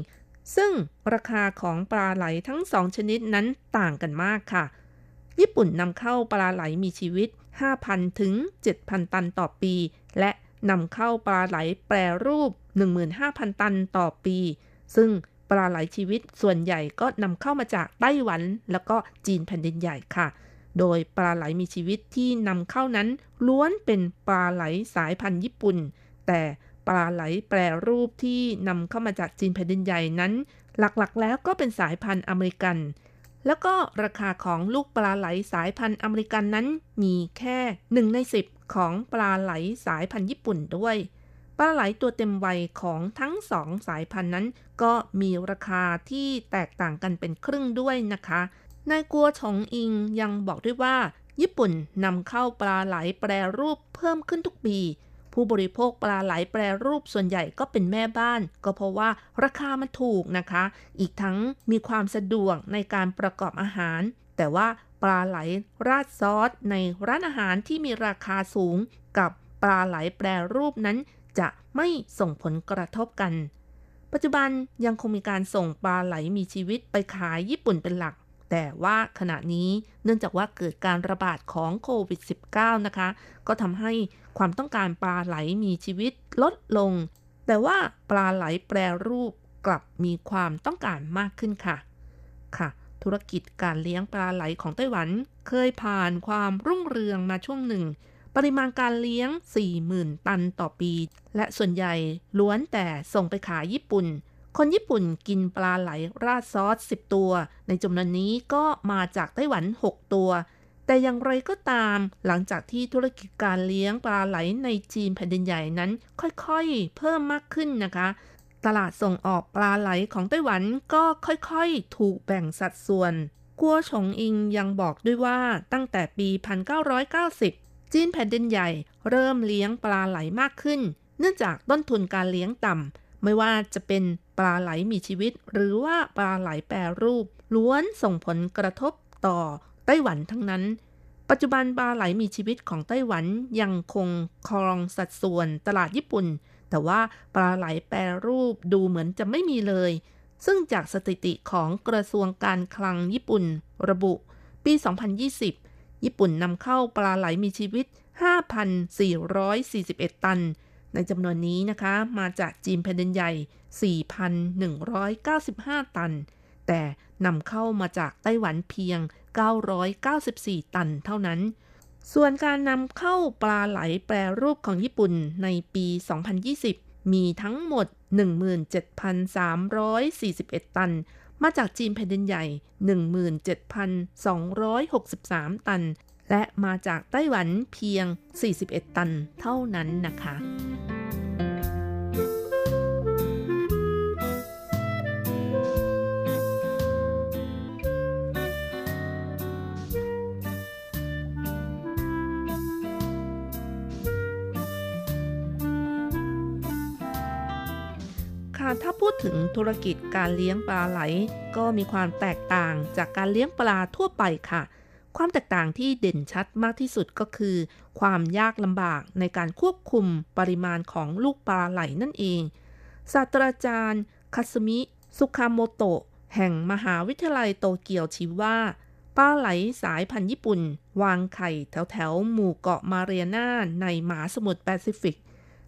ซึ่งราคาของปลาไหลทั้งสองชนิดนั้นต่างกันมากค่ะ ญี่ปุ่นนำเข้าปลาไหลมีชีวิต 5,000 ถึง 7,000 ตันต่อปี และนำเข้าปลาไหลแปรรูป 15,000 ตันต่อปี ซึ่งปลาไหลชีวิตส่วนใหญ่ก็นำเข้ามาจากไต้หวัน แล้วก็จีนแผ่นดินใหญ่ค่ะ โดยปลาไหลมีชีวิตที่นำเข้านั้น ล้วนเป็นปลาไหลสายพันธุ์ญี่ปุ่น แต่ปลาไหลแปรรูปที่นำเข้ามาจากจีนแผ่นดินใหญ่นั้น หลักๆ แล้วก็เป็นสายพันธุ์อเมริกัน แล้วก็ราคาของลูกปลาไหลสายพันธุ์อเมริกันนั้น มีแค่หนึ่งในสิบของปลาไหลสายพันธุ์ญี่ปุ่นด้วยปลาไหลตัวเต็มวัยของทั้งสองสายพันธุ์นั้น ก็มีราคาที่แตกต่างกันเป็นครึ่งด้วยนะคะ นายกัวชงอิงยังบอกด้วยว่า ญี่ปุ่นนำเข้าปลาไหลแปรรูปเพิ่มขึ้นทุกปี ผู้บริโภคปลาไหลแปรรูปส่วนใหญ่ก็เป็นแม่บ้าน ก็เพราะว่าราคามันถูกนะคะ อีกทั้งมีความสะดวกในการประกอบอาหาร แต่ว่าปลาไหลราดซอสในร้านอาหารที่มีราคาสูงกับปลาไหลแปรรูปนั้น จะไม่ส่งผลกระทบกัน ปัจจุบันยังคงมีการส่งปลาไหลมีชีวิตไปขายญี่ปุ่นเป็นหลัก แต่ว่าขณะนี้เนื่องจากว่าเกิดการระบาดของโควิด -19 นะคะ ก็ทำให้ความต้องการปลาไหลมีชีวิตลดลง แต่ว่าปลาไหลแปรรูปกลับมีความต้องการมากขึ้นค่ะ ค่ะ ธุรกิจการเลี้ยงปลาไหลของไต้หวัน เคยผ่านความรุ่งเรืองมาช่วงหนึ่ง ปริมาณการเลี้ยง 40,000 ตันต่อปี และส่วนใหญ่ล้วนแต่ส่งไปขายญี่ปุ่น คนญี่ปุ่นกินปลาไหลราดซอส 10 ตัว ในจำนวนนี้ก็มาจากไต้หวัน 6 ตัว แต่อย่างไรก็ตาม หลังจากที่ธุรกิจการเลี้ยงปลาไหลในจีนแผ่นดินใหญ่นั้น ค่อยๆ เพิ่มมากขึ้นนะคะ ตลาดส่งออกปลาไหลของไต้หวันก็ค่อยๆ ถูกแบ่งสัดส่วนกัวฉงอิงยังบอกด้วยว่าตั้งแต่ปี 1990 จีนแผ่นดินใหญ่ เริ่มเลี้ยงปลาไหลมากขึ้น เนื่องจากต้นทุนการเลี้ยงต่ำ ไม่ว่าจะเป็นปลาไหลมีชีวิต หรือว่าปลาไหลแปรรูป ล้วนส่งผลกระทบต่อไต้หวันทั้งนั้น ปัจจุบันปลาไหลมีชีวิตของไต้หวันยังคงครองสัดส่วนตลาดญี่ปุ่น แต่ว่าปลาไหลแปรรูปดูเหมือนจะไม่มีเลย ซึ่งจากสถิติของกระทรวงการคลังญี่ปุ่น ระบุ ปี 2020 ญี่ปุ่นนำเข้าปลาไหลมีชีวิต 5,441 ตัน ในจำนวนนี้นะคะมาจากจีนแผ่นดินใหญ่ 4,195 ตัน แต่นำเข้ามาจากไต้หวันเพียง 994 ตันเท่านั้น ส่วนการนำเข้าปลาไหลแปรรูปของญี่ปุ่นในปี 2020 มีทั้งหมด 17,341 ตัน มาจากจีนแผ่นดินใหญ่ 17,263 ตัน และมาจากไต้หวันเพียง 41 ตันเท่านั้นนะคะค่ะถ้าพูดถึงธุรกิจการเลี้ยงปลาไหล ก็มีความแตกต่างจากการเลี้ยงปลาทั่วไปค่ะ ความแตกต่างที่เด่นชัดมากที่สุดก็คือ ความยากลำบากในการควบคุมปริมาณของลูกปลาไหลนั่นเอง ศาสตราจารย์คาสมิ สุคาโมโตะ แห่งมหาวิทยาลัยโตเกียวชี้ว่า ปลาไหลสายพันธุ์ญี่ปุ่น วางไข่แถวแถวหมู่เกาะมาเรียนาในมหาสมุทรแปซิฟิก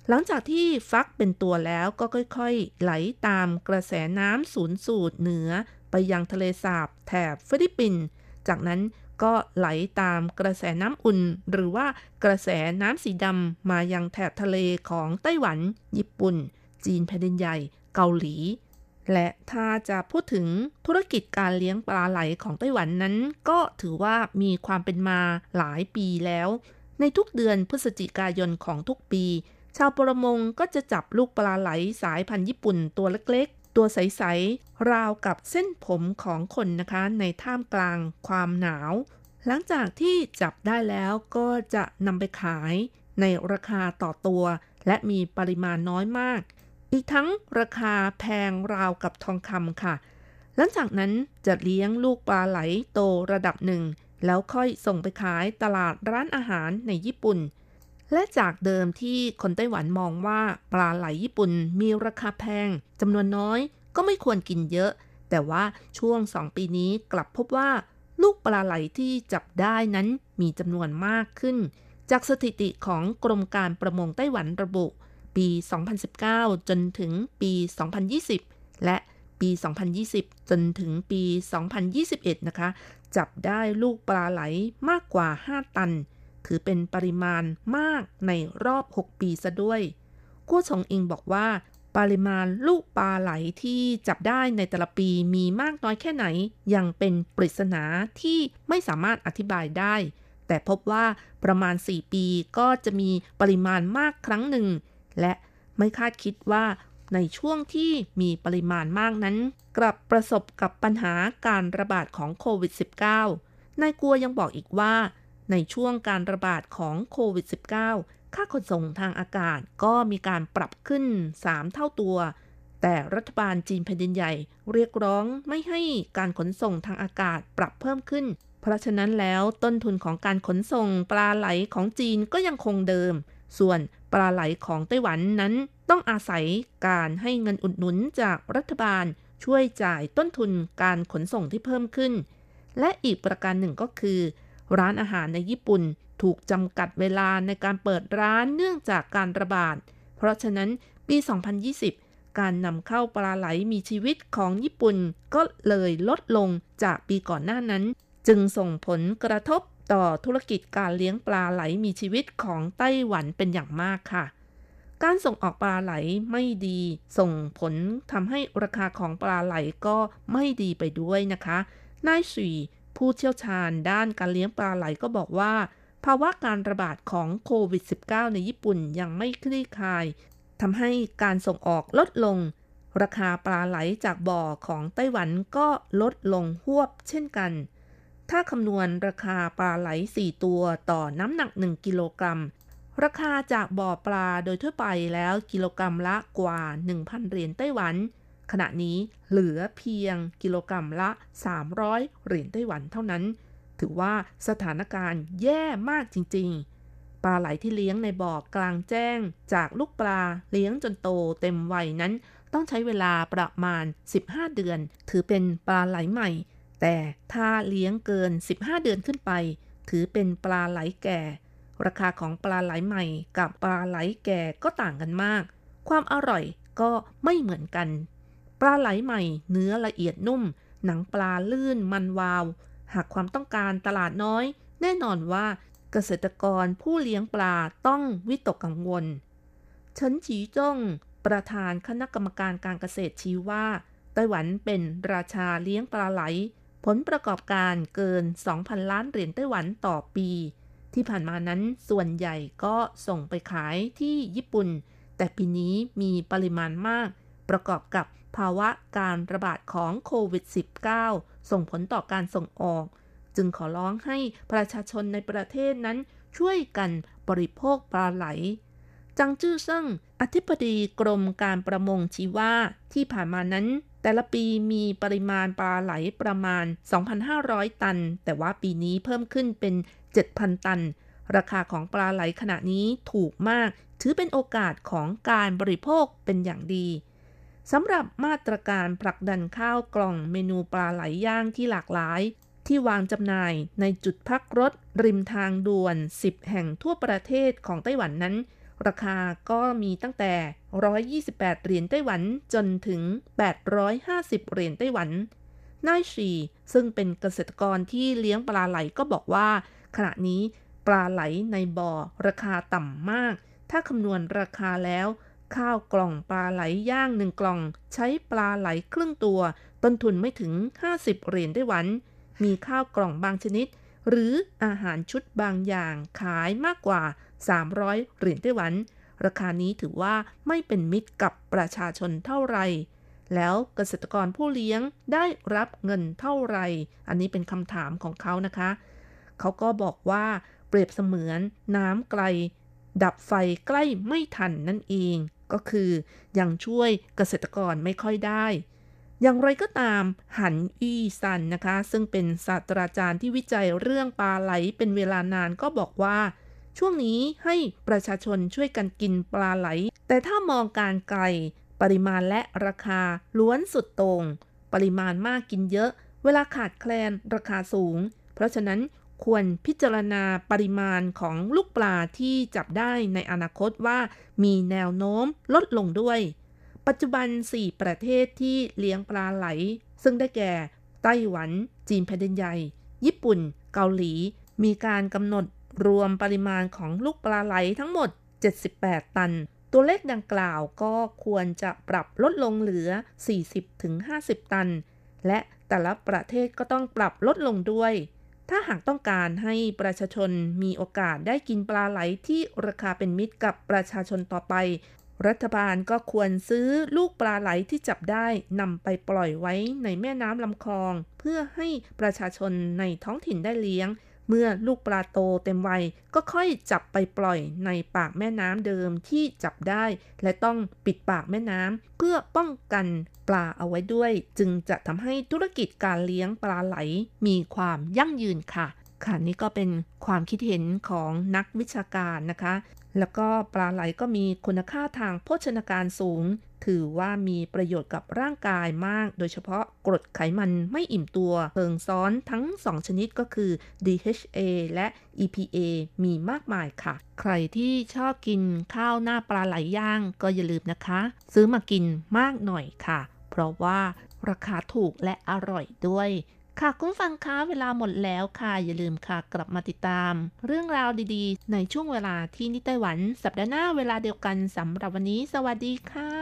หลังจากที่ฟักเป็นตัวแล้วก็ค่อยๆ ไหลตามกระแสน้ำศูนย์สูตรเหนือไปยังทะเลสาบแถบฟิลิปปินส์จากนั้น ก็ไหลตามกระแสน้ำอุ่น หรือว่ากระแสน้ำสีดำมายังแถบทะเลของไต้หวัน ญี่ปุ่น จีนแผ่นดินใหญ่ เกาหลี และถ้าจะพูดถึงธุรกิจการเลี้ยงปลาไหลของไต้หวันนั้น ก็ถือว่ามีความเป็นมาหลายปีแล้ว ในทุกเดือนพฤศจิกายนของทุกปี ชาวประมงก็จะจับลูกปลาไหลสายพันธุ์ญี่ปุ่นตัวเล็ก ตัวใส ๆ ราวกับเส้นผมของคนนะคะในท่ามกลางความหนาว หลังจากที่จับได้แล้วก็จะนำไปขายในราคาต่อตัว และมีปริมาณน้อยมาก อีกทั้งราคาแพงราวกับทองคำค่ะ หลังจากนั้นจะเลี้ยงลูกปลาไหลโตระดับหนึ่ง แล้วค่อยส่งไปขายตลาดร้านอาหารในญี่ปุ่น และจากเดิมที่คนไต้หวันมองว่าปลาไหลญี่ปุ่นมีราคาแพงจำนวนน้อยก็ไม่ควรกินเยอะ แต่ว่าช่วงสองปีนี้กลับพบว่า ลูกปลาไหลที่จับได้นั้นมีจำนวนมากขึ้น จากสถิติของกรมการประมงไต้หวันระบุ ปี 2019 จนถึงปี 2020 และปี 2020 จนถึงปี 2021 นะคะ จับได้ลูกปลาไหลมากกว่า 5 ตัน ถือเป็นปริมาณมากในรอบ 6 ปีซะด้วยกู้ชงอิงบอกว่า ปริมาณลูกปลาไหลที่จับได้ในแต่ละปีมีมากน้อยแค่ไหน ยังเป็นปริศนาที่ไม่สามารถอธิบายได้ แต่พบว่าประมาณ 4 ปีก็จะมีปริมาณมากครั้งหนึ่ง และไม่คาดคิดว่าในช่วงที่มีปริมาณมากนั้น กลับประสบกับปัญหาการระบาดของโควิด -19 นายกัวยังบอกอีกว่า ในช่วงการระบาดของโควิด -19 ค่าขนส่งทางอากาศก็มีการปรับขึ้น 3 เท่าตัว แต่รัฐบาลจีนแผ่นดินใหญ่เรียกร้องไม่ให้การขนส่งทางอากาศปรับเพิ่มขึ้น เพราะฉะนั้นแล้วต้นทุนของการขนส่งปลาไหลของจีนก็ยังคงเดิม ส่วนปลาไหลของไต้หวันนั้นต้องอาศัยการให้เงินอุดหนุนจากรัฐบาลช่วยจ่ายต้นทุนการขนส่งที่เพิ่มขึ้น และอีกประการหนึ่งก็คือ ร้านอาหารในญี่ปุ่นถูกจำกัดเวลาในการเปิดร้านเนื่องจากการระบาด เพราะฉะนั้นปี 2020 การนำเข้าปลาไหลมีชีวิตของญี่ปุ่นก็เลยลดลงจากปีก่อนหน้านั้น จึงส่งผลกระทบต่อธุรกิจการเลี้ยงปลาไหลมีชีวิตของไต้หวันเป็นอย่างมากค่ะ การส่งออกปลาไหลไม่ดี ส่งผลทำให้ราคาของปลาไหลก็ไม่ดีไปด้วยนะคะ นายสี ผู้เชี่ยวชาญด้านการเลี้ยงปลาไหลก็บอกว่า ภาวะการระบาดของโควิด -19 ในญี่ปุ่นยังไม่คลี่คลายทำให้การส่งออกลดลง ราคาปลาไหลจากบ่อของไต้หวันก็ลดลงหวบเช่นกัน ถ้าคำนวณราคาปลาไหล 4 ตัวต่อน้ำหนัก 1 กิโลกรัม ราคาจากบ่อปลาโดยทั่วไปแล้วกิโลกรัมละกว่า 1,000 เหรียญไต้หวัน ขณะนี้เหลือเพียงกิโลกรัมละ 300 เหรียญไต้หวันเท่านั้น ถือว่าสถานการณ์แย่มากจริง ๆ ปลาไหลที่เลี้ยงในบ่อกลางแจ้ง จากลูกปลาเลี้ยงจนโตเต็มวัยนั้น ต้องใช้เวลาประมาณ 15 เดือน ถือเป็นปลาไหลใหม่ แต่ถ้าเลี้ยงเกิน 15 เดือนขึ้นไป ถือเป็นปลาไหลแก่ ราคาของปลาไหลใหม่กับปลาไหลแก่ก็ต่างกันมาก ความอร่อยก็ไม่เหมือนกัน ปลาไหลใหม่ เนื้อละเอียดนุ่ม หนังปลาลื่นมันวาว หากความต้องการตลาดน้อย แน่นอนว่าเกษตรกรผู้เลี้ยงปลาต้องวิตกกังวลเฉินจีจ้งประธานคณะกรรมการการเกษตรชี้ว่า ไต้หวันเป็นราชาเลี้ยงปลาไหล ผลประกอบการเกิน 2,000 ล้านเหรียญไต้หวันต่อปี ที่ผ่านมานั้นส่วนใหญ่ก็ส่งไปขายที่ญี่ปุ่น แต่ปีนี้มีปริมาณมาก ประกอบกับ ภาวะการระบาดของโควิด -19 ส่งผลต่อการส่งออก จึงขอร้องให้ประชาชนในประเทศนั้นช่วยกันบริโภคปลาไหล จังจื้อเซิ่งอธิบดีกรมการประมงชี้ว่าที่ผ่านมานั้น แต่ละปีมีปริมาณปลาไหลประมาณ 2,500 ตัน แต่ว่าปีนี้เพิ่มขึ้นเป็น 7,000 ตัน ราคาของปลาไหลขณะนี้ถูกมาก ถือเป็นโอกาสของการบริโภคเป็นอย่างดี สำหรับมาตรการผลักดันข้าวกล่องเมนูปลาไหลย่างที่หลากหลาย ที่วางจำหน่ายในจุดพักรถ ริมทางด่วน 10 แห่งทั่วประเทศของไต้หวันนั้น ราคาก็มีตั้งแต่ 128 เหรียญไต้หวันจนถึง 850 เหรียญไต้หวันนายชีซึ่งเป็นเกษตรกรที่เลี้ยงปลาไหลก็บอกว่า ขณะนี้ปลาไหลในบ่อราคาต่ำมาก ถ้าคำนวณราคาแล้ว ข้าวกล่องปลาไหลย่างหนึ่งกล่อง ใช้ปลาไหลครึ่งตัว ต้นทุนไม่ถึง 50 เหรียญไต้หวัน มีข้าวกล่องบางชนิด หรืออาหารชุดบางอย่างขายมากกว่า 300 เหรียญไต้หวัน ราคานี้ถือว่าไม่เป็นมิตรกับประชาชนเท่าไหร่แล้วเกษตรกรผู้เลี้ยงได้รับเงินเท่าไหร่ อันนี้เป็นคำถามของเขานะคะ เขาก็บอกว่าเปรียบเสมือนน้ำไกล ดับไฟใกล้ไม่ทันนั่นเอง ก็คือยังช่วยเกษตรกรไม่ค่อยได้ อย่างไรก็ตามหันอี้ซันนะคะ ซึ่งเป็นศาสตราจารย์ที่วิจัยเรื่องปลาไหลเป็นเวลานานก็บอกว่าช่วงนี้ให้ประชาชนช่วยกันกินปลาไหล แต่ถ้ามองการไกล ปริมาณและราคาล้วนสุดตรง ปริมาณมากกินเยอะ เวลาขาดแคลนราคาสูง เพราะฉะนั้น ควรพิจารณาปริมาณของลูกปลาที่จับได้ในอนาคตว่ามีแนวโน้มลดลงด้วย ปัจจุบัน 4 ประเทศที่เลี้ยงปลาไหล ซึ่งได้แก่ ไต้หวัน จีนแผ่นดินใหญ่ ญี่ปุ่น เกาหลี มีการกำหนดรวมปริมาณของลูกปลาไหลทั้งหมด 78 ตัน ตัวเลขดังกล่าวก็ควรจะปรับลดลงเหลือ 40-50 ตัน และแต่ละประเทศก็ต้องปรับลดลงด้วย ถ้าหากต้องการให้ประชาชนมีโอกาสได้กินปลาไหลที่ราคาเป็นมิตรกับประชาชนต่อไป รัฐบาลก็ควรซื้อลูกปลาไหลที่จับได้นำไปปล่อยไว้ในแม่น้ำลำคลอง เพื่อให้ประชาชนในท้องถิ่นได้เลี้ยง เมื่อลูกปลาโตเต็มวัยก็ค่อยจับไปปล่อยในปากแม่น้ำเดิมที่จับได้ และต้องปิดปากแม่น้ำเพื่อป้องกันปลาเอาไว้ด้วย จึงจะทำให้ธุรกิจการเลี้ยงปลาไหลมีความยั่งยืนค่ะ ค่ะนี่ก็เป็นความคิดเห็นของนักวิชาการนะคะ แล้วก็ปลาไหลก็มีคุณค่าทางโภชนาการสูง ถือว่ามีประโยชน์กับร่างกายมาก โดยเฉพาะกรดไขมันไม่อิ่มตัวเพิงซ้อนทั้ง 2 ชนิดก็คือ DHA และ EPA มีมากมายค่ะ ใครที่ชอบกินข้าวหน้าปลาไหลย่างก็อย่าลืมนะคะ ซื้อมากินมากหน่อยค่ะ เพราะว่าราคาถูกและอร่อยด้วย ค่ะคุณฟังคะเวลาหมดแล้วค่ะ อย่าลืมค่ะกลับมาติดตาม เรื่องราวดีๆ ในช่วงเวลาที่นิไต้หวัน สัปดาห์หน้าเวลาเดียวกันสำหรับวันนี้ สวัสดีค่ะ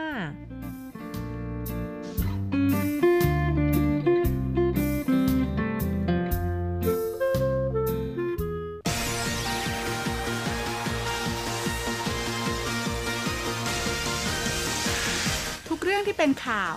ทุกเรื่องที่เป็นข่าว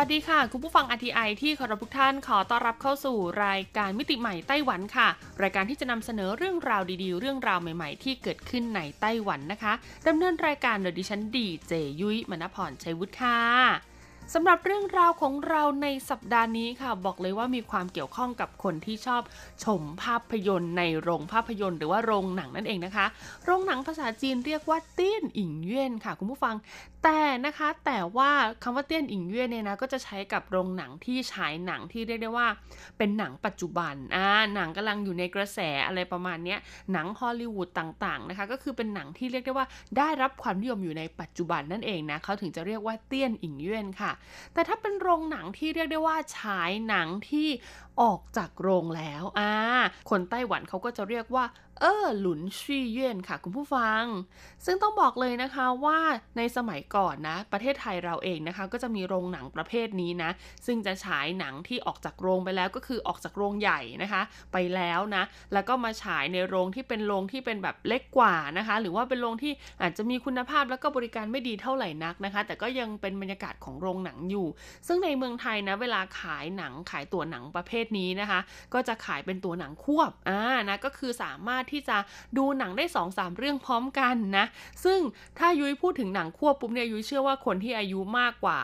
วัสดีค่ะ คุณผู้ฟัง RTI ที่เคารพทุกท่านขอต้อนรับเข้าสู่รายการมิติใหม่ไต้หวันค่ะ รายการที่จะนำเสนอเรื่องราวดีๆ เรื่องราวใหม่ๆ ที่เกิดขึ้นในไต้หวันนะคะดำเนินรายการโดยดิฉันดีเจยุ้ยมณพรชัยวุฒิค่ะ สำหรับเรื่องราวของเราในสัปดาห์นี้ค่ะ บอกเลยว่ามีความเกี่ยวข้องกับคนที่ชอบชมภาพยนตร์ในโรงภาพยนตร์หรือว่าโรงหนังนั่นเองนะคะ โรงหนังภาษาจีนเรียกว่าเตี้ยนอิงเย่นค่ะคุณผู้ฟัง แต่นะคะแต่ว่าคำว่าเตี้ยนอิงเย่นเนี่ยนะก็จะใช้กับโรงหนังที่ฉายหนังที่เรียกได้ว่า เป็นหนังปัจจุบันอ่าหนังกำลังอยู่ในกระแสอะไรประมาณนี้หนังฮอลลีวูดต่างๆนะคะก็คือเป็นหนังที่เรียกได้ว่าได้รับความนิยมอยู่ในปัจจุบันนั่นเองนะเขาถึงจะเรียกว่าเตี้ยนอิงเย่นค่ะแต่ถ้าเป็นโรงหนังที่เรียกได้ว่าฉายหนังที่ออกจากโรงแล้วอ่าคนไต้หวันเขาก็จะเรียกว่าเออหลุนชี่เย่นค่ะคุณผู้ฟัง ซึ่งต้องบอกเลยนะคะว่าในสมัยก่อนนะ ประเทศไทยเราเองนะคะ ก็จะมีโรงหนังประเภทนี้นะ ซึ่งจะฉายหนังที่ออกจากโรงไปแล้วก็คือออกจากโรงใหญ่นะคะ ไปแล้วนะ แล้วก็มาฉายในโรงที่เป็นโรงที่เป็นแบบเล็กกว่านะคะ หรือว่าเป็นโรงที่อาจจะมีคุณภาพแล้วก็บริการไม่ดีเท่าไหร่นักนะคะ แต่ก็ยังเป็นบรรยากาศของโรงหนังอยู่ ซึ่งในเมืองไทยนะเวลาขายหนังขายตัวหนังประเภทนี้นะคะ ก็จะขายเป็นตัวหนังควบอ่านะก็คือสามารถที่จะดูหนังได้2อสามเรื่องพร้อมกันนะ ซึ่งถ้ายุ้ยพูดถึงหนังควบปุ๊บเนี่ยยุ้ยเชื่อว่าคนที่อายุมากกว่า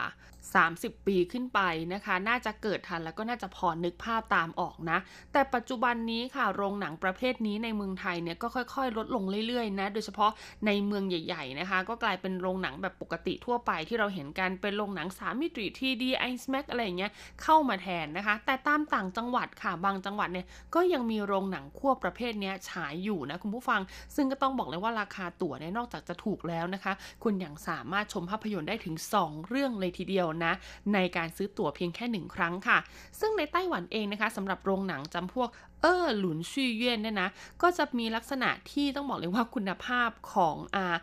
30 ปีขึ้นไปนะคะ น่าจะเกิดทันแล้วก็น่าจะพอนึกภาพตามออกนะ แต่ปัจจุบันนี้ค่ะโรงหนังประเภทนี้ในเมืองไทยเนี่ยก็ค่อยๆ ลดลงเรื่อยๆนะ โดยเฉพาะในเมืองใหญ่ๆนะคะ ก็กลายเป็นโรงหนังแบบปกติทั่วไปที่เราเห็นกันเป็นโรงหนัง3มิติทีดีไอซ์แม็กอะไรเงี้ยเข้ามาแทนนะคะ แต่ตามต่างจังหวัดค่ะบางจังหวัดเนี่ยก็ยังมีโรงหนังควบประเภทนี้ฉายอยู่นะคุณผู้ฟัง ซึ่งก็ต้องบอกเลยว่าราคาตั๋วเนี่ยนอกจากจะถูกแล้วนะคะ คุณยังสามารถชมภาพยนตร์ได้ถึง 2 เรื่องเลยทีเดียวนะในการซื้อตั๋วเพียงแค่หนึ่งครั้งค่ะ ซึ่งในไต้หวันเองนะคะสำหรับโรงหนังจำพวก เออหลุนชี่เย่นเนี่ยนะ ก็จะมีลักษณะที่ต้องบอกเลยว่าคุณภาพของอ่า